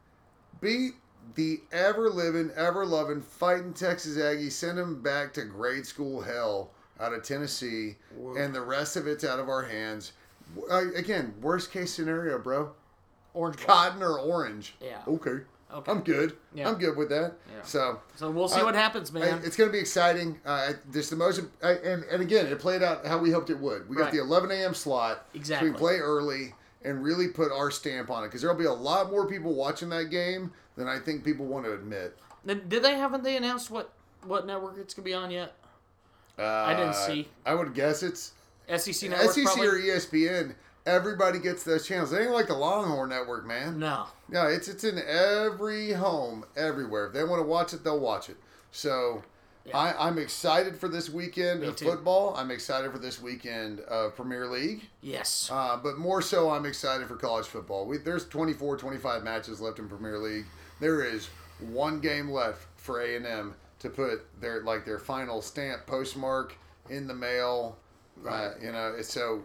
Speaker 2: Beat the ever living, ever loving, fighting Texas Aggies, send them back to grade school hell out of Tennessee, and the rest of it's out of our hands. Uh, again, worst case scenario, bro.
Speaker 1: Orange.
Speaker 2: Cotton or orange.
Speaker 1: Yeah.
Speaker 2: Okay.
Speaker 1: Okay.
Speaker 2: I'm good.
Speaker 1: Yeah.
Speaker 2: I'm good with that.
Speaker 1: Yeah.
Speaker 2: So
Speaker 1: So we'll see
Speaker 2: Uh,
Speaker 1: what happens,
Speaker 2: I-
Speaker 1: man.
Speaker 2: It's going to be exciting. Uh, just the most, I, and and again, it played out how we hoped it would. We got
Speaker 1: Right.
Speaker 2: the 11 a.m. slot, so
Speaker 1: Exactly.
Speaker 2: we play early and really put our stamp on it because there'll be a lot more people watching that game than I think people want to admit.
Speaker 1: Then- Did they haven't they announced what what network it's gonna be on yet?
Speaker 2: Uh, I
Speaker 1: didn't see.
Speaker 2: I would guess it's
Speaker 1: SEC network
Speaker 2: SEC
Speaker 1: probably.
Speaker 2: or ESPN. everybody gets those channels. It ain't like the Longhorn Network, man.
Speaker 1: No.
Speaker 2: Yeah, it's it's in every home, everywhere. If they want to watch it, they'll watch it. So I, I'm excited for this weekend of
Speaker 1: too.
Speaker 2: football. I'm excited for this weekend of Premier League.
Speaker 1: Yes.
Speaker 2: Uh, but more so, I'm excited for college football. We, there's 24, 25 matches left in Premier League. There is one game left for A&M to put their like their final stamp postmark in the mail. Uh, you know, it's so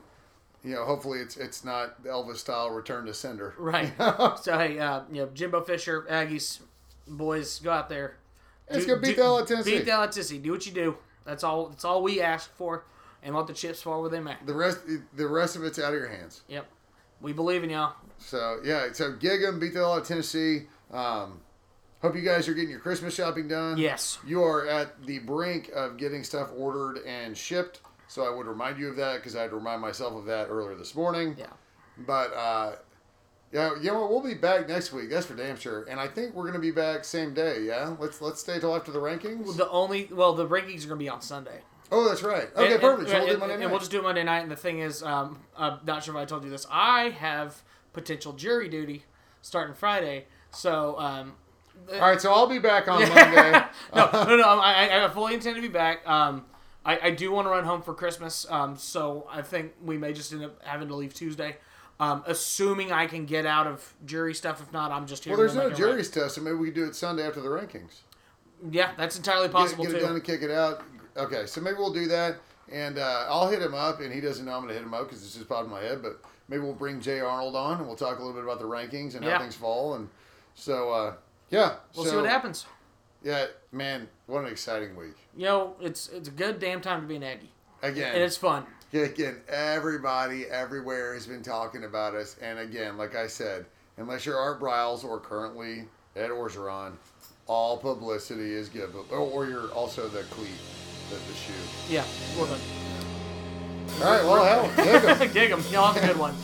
Speaker 2: you know. Hopefully, it's it's not Elvis style return to sender.
Speaker 1: Right. so hey, uh, you know, Jimbo Fisher, Aggies, boys, go out there.
Speaker 2: Let's
Speaker 1: Do-
Speaker 2: go beat
Speaker 1: do-
Speaker 2: the hell out Tennessee.
Speaker 1: Beat the hell out Tennessee. Do what you do. That's all. That's all we ask for, and let the chips fall where they may.
Speaker 2: The rest the rest of it's out of your hands.
Speaker 1: Yep. We believe in y'all.
Speaker 2: So yeah, so gig 'em, beat the hell out of Tennessee. Um, hope you guys are getting your Christmas shopping done.
Speaker 1: Yes.
Speaker 2: You are at the brink of getting stuff ordered and shipped. So I would remind you of that because I had to remind myself of that earlier this morning.
Speaker 1: Yeah.
Speaker 2: But uh, yeah, you know what? We'll be back next week. That's for damn sure. And I think we're gonna be back same day. Yeah. Let's let's stay till after the rankings.
Speaker 1: The only well, the rankings are gonna be on Sunday.
Speaker 2: Oh, that's right. Okay,
Speaker 1: And-
Speaker 2: perfect.
Speaker 1: And,
Speaker 2: So we'll do
Speaker 1: and-
Speaker 2: Monday
Speaker 1: and
Speaker 2: night.
Speaker 1: we'll just do it Monday night. And the thing is, um, I'm not sure if I told you this. I have potential jury duty starting Friday. So um,
Speaker 2: All right, so I'll be back on Monday.
Speaker 1: no, no, no. I, I- I fully intend to be back. Um, I, I do want to run home for Christmas. Um, so I think we may just end up having to leave Tuesday. Um, assuming I can get out of jury stuff. If not, I'm just here.
Speaker 2: Well, there's no jury's test, so maybe we can do it Sunday after the rankings.
Speaker 1: Yeah, that's entirely
Speaker 2: Get,
Speaker 1: possible
Speaker 2: get it
Speaker 1: too.
Speaker 2: done and kick it out. Okay, so maybe we'll do that, and uh, I'll hit him up, and he doesn't know I'm going to hit him up because this just popped in my head. But maybe we'll bring Jay Arnold on, and we'll talk a little bit about the rankings and
Speaker 1: Yeah.
Speaker 2: how things fall, and so uh, yeah,
Speaker 1: We'll
Speaker 2: so,
Speaker 1: see what happens.
Speaker 2: Yeah, man, what an exciting week
Speaker 1: You know, it's it's a good damn time to be an Aggie,
Speaker 2: again.
Speaker 1: and it's fun.
Speaker 2: Again, everybody everywhere has been talking about us. And again, like I said, unless you're Art Briles or currently Ed Orgeron, all publicity is good. But, or, or you're also the cleat, the, the shoe.
Speaker 1: Yeah, we're good.
Speaker 2: All right, well, hell, dig 'em.
Speaker 1: Gig 'em. Y'all have a good one.